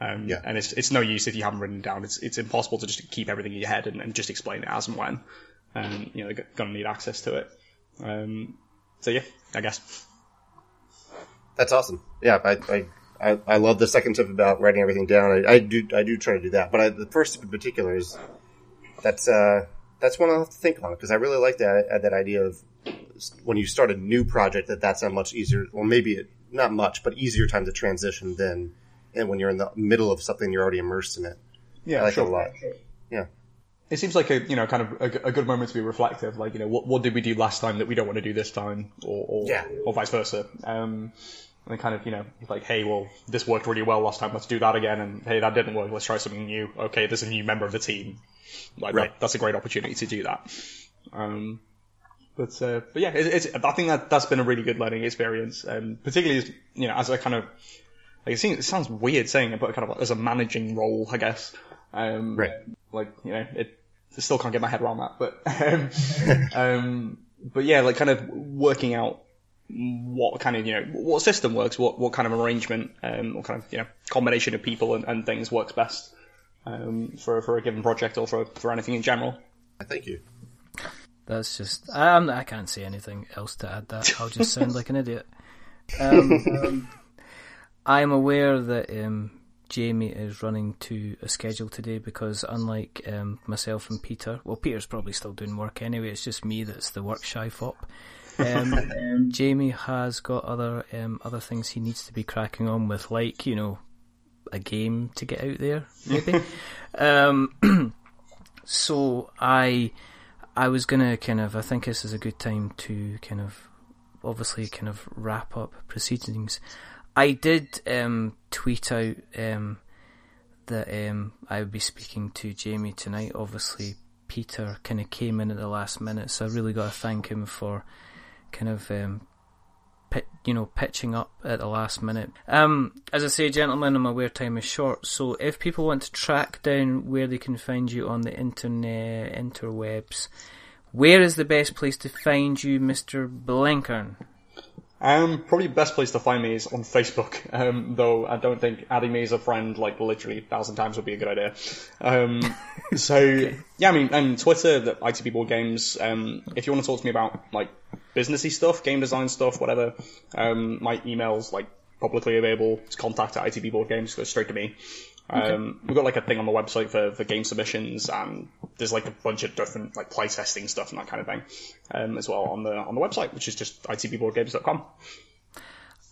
Um, Yeah. And it's it's no use if you haven't written it down. It's it's impossible to just keep everything in your head and, and just explain it as and when. Um, you know, they're going to need access to it. Um, so yeah, I guess. That's awesome. Yeah, I, I, I, I love the second tip about writing everything down. I, I do, I do try to do that. But I, the first tip in particular is that's, uh, that's one I'll have to think on because I really like that, uh, that idea of when you start a new project that that's a much easier, well, maybe it, not much, but easier time to transition than, and when you're in the middle of something, you're already immersed in it. Yeah, I like it a lot. Yeah. It seems like a you know kind of a, a good moment to be reflective. Like you know what what did we do last time that we don't want to do this time, or or, Yeah. or vice versa. Um, and kind of you know like hey well this worked really well last time let's do that again and hey that didn't work let's try something new. Okay, there's a new member of the team. Like Right. that's a great opportunity to do that. Um, but uh, but yeah, it's, it's, I think that that's been a really good learning experience, um, particularly as, you know as a kind of like it, seems, it sounds weird saying it, but kind of as a managing role, I guess. Um, Right. Like you know, it I still can't get my head around that, but um, um, but yeah, like kind of working out what kind of you know what system works, what what kind of arrangement, um, what kind of you know combination of people and, and things works best um, for for a given project or for for anything in general. Thank you. That's just I, I'm, I can't say anything else to add that. I'll just sound like an idiot. Um, I'm aware that um, Jamie is running to a schedule today because, unlike um, myself and Peter, well, Peter's probably still doing work anyway. It's just me that's the work shy fop. Um, Jamey has got other um, other things he needs to be cracking on with, like you know, a game to get out there, maybe. um, so I I was gonna kind of I think this is a good time to kind of obviously kind of wrap up proceedings. I did um, tweet out um, that um, I would be speaking to Jamey tonight. Obviously, Peter kind of came in at the last minute, so I really got to thank him for kind of um, you know pitching up at the last minute. Um, as I say, gentlemen, my wear time is short, so if people want to track down where they can find you on the internet, interwebs, where is the best place to find you, Mister Blenkharn? Um, probably best place to find me is on Facebook, um, though I don't think adding me as a friend like literally a thousand times would be a good idea. Um, so yeah, I mean, and Twitter, the ITB Board Games. Um, if you want to talk to me about like businessy stuff, game design stuff, whatever, um, my email's like publicly available. It's contact at ITB Board Games. Go straight to me. Um, we've got like a thing on the website for, for game submissions, and there's like a bunch of different like playtesting stuff and that kind of thing um, as well on the on the website, which is just itbboardgames.com.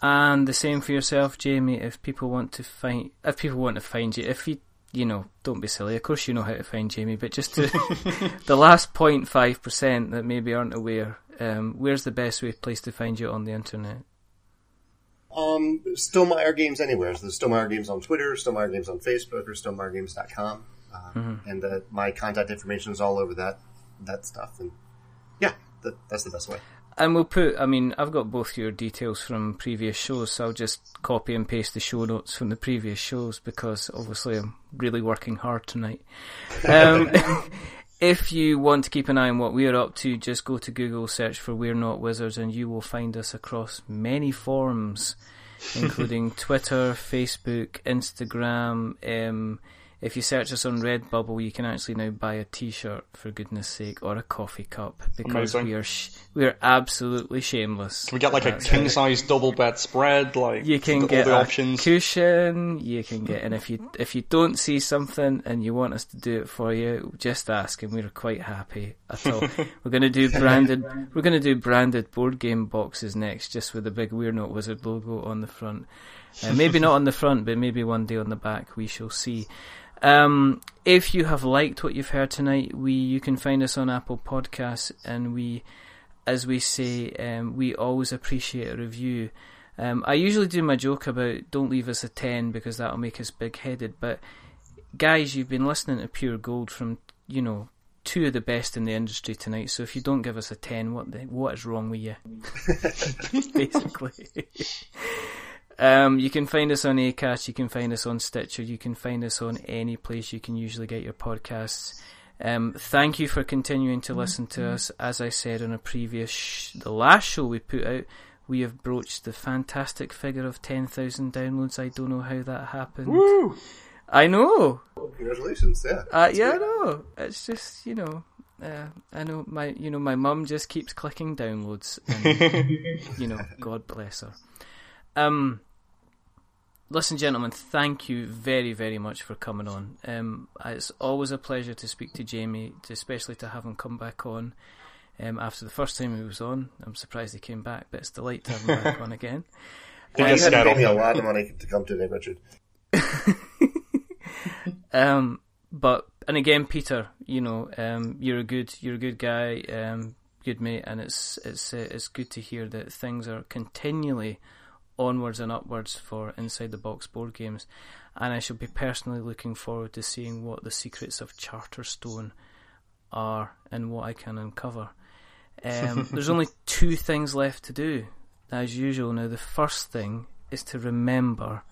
And the same for yourself, Jamey. If people want to find, if people want to find you, if you, you know, don't be silly. Of course, you know how to find Jamey, but just to the last 0.5 percent that maybe aren't aware, um, where's the best way place to find you on the internet? Um, Stonemaier Games anywhere. So there's Stonemaier Games on Twitter, Stonemaier Games on Facebook, or StonemaierGames.com. Uh, Mm-hmm. And uh, my contact information is all over that that stuff. And yeah, that, that's the best way. And we'll put, I mean, I've got both your details from previous shows, so I'll just copy and paste the show notes from the previous shows because obviously I'm really working hard tonight. Um, if you want to keep an eye on what we're up to, just go to Google, search for We're Not Wizards, and you will find us across many forums, including Twitter, Facebook, Instagram. Um, if you search us on Redbubble, you can actually now buy a T-shirt for goodness sake, or a coffee cup because Amazing. we are sh- we are absolutely shameless. Can we get like a That's king size double bed spread? Like you can get all the a options. cushion. You can get, and if you if you don't see something and you want us to do it for you, just ask, and we're quite happy at all. we're gonna do branded. We're gonna do branded board game boxes next, just with the big We're Not Wizard logo on the front. Uh, maybe not on the front, but maybe one day on the back. We shall see. Um, if you have liked what you've heard tonight, we you can find us on Apple Podcasts, and we, as we say, um, we always appreciate a review. Um, I usually do my joke about don't leave us a ten because that'll make us big headed, but guys, you've been listening to Pure Gold from you know two of the best in the industry tonight. So if you don't give us a ten, what the, what is wrong with you? Basically. Um, you can find us on Acast, you can find us on Stitcher, you can find us on any place you can usually get your podcasts. Um, thank you for continuing to listen to us. As I said on a previous, sh- the last show we put out, we have broached the fantastic figure of 10,000 downloads. I don't know how that happened. Woo! I know. Congratulations! Yeah, Uh, yeah, I know. It's just, you know, uh, I know my, you know, my mum just keeps clicking downloads. And, you know, God bless her. Um, listen, gentlemen, thank you very, very much for coming on. Um, it's always a pleasure to speak to Jamey, especially to have him come back on. Um, after the first time he was on, I'm surprised he came back, but it's a delight to have him back on again. He you gets had to scared me a lot of money to come today, Richard. Um, but and again, Peter, you know, um, you're a good, you're a good guy, um, good mate, and it's it's uh, it's good to hear that things are continually onwards and upwards for inside the box board games, and I shall be personally looking forward to seeing what the secrets of Charterstone are and what I can uncover. Um, there's only two things left to do, as usual. Now, the first thing is to remember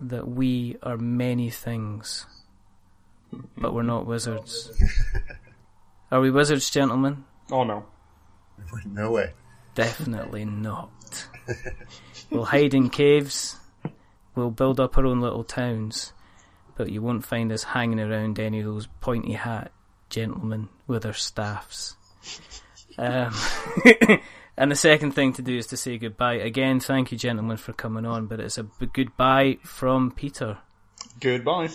that we are many things, but we're not wizards. Are we wizards, gentlemen? Oh no. No way. Definitely not. We'll hide in caves, we'll build up our own little towns, but you won't find us hanging around any of those pointy hat gentlemen with their staffs. Um, and the second thing to do is to say goodbye. Again, thank you, gentlemen, for coming on, but it's a b- goodbye from Peter. Goodbye.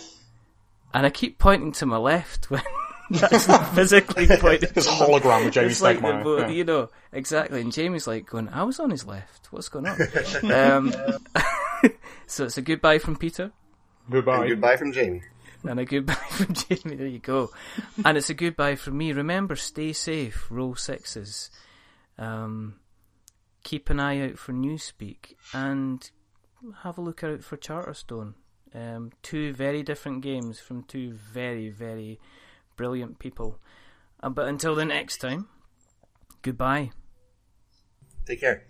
And I keep pointing to my left when that's not physically pointing. This to my- hologram of Jamey It's like the yeah. You know, exactly. And Jamey's like going, I was on his left. What's going on? um, so it's a goodbye from Peter. Goodbye. And goodbye from Jamey. And a goodbye from Jamey. There you go. And it's a goodbye from me. Remember, stay safe. Roll sixes. Um, keep an eye out for Newspeak and have a look out for Charterstone. Um, two very different games from two very, very brilliant people. Uh, but until the next time, goodbye. Take care.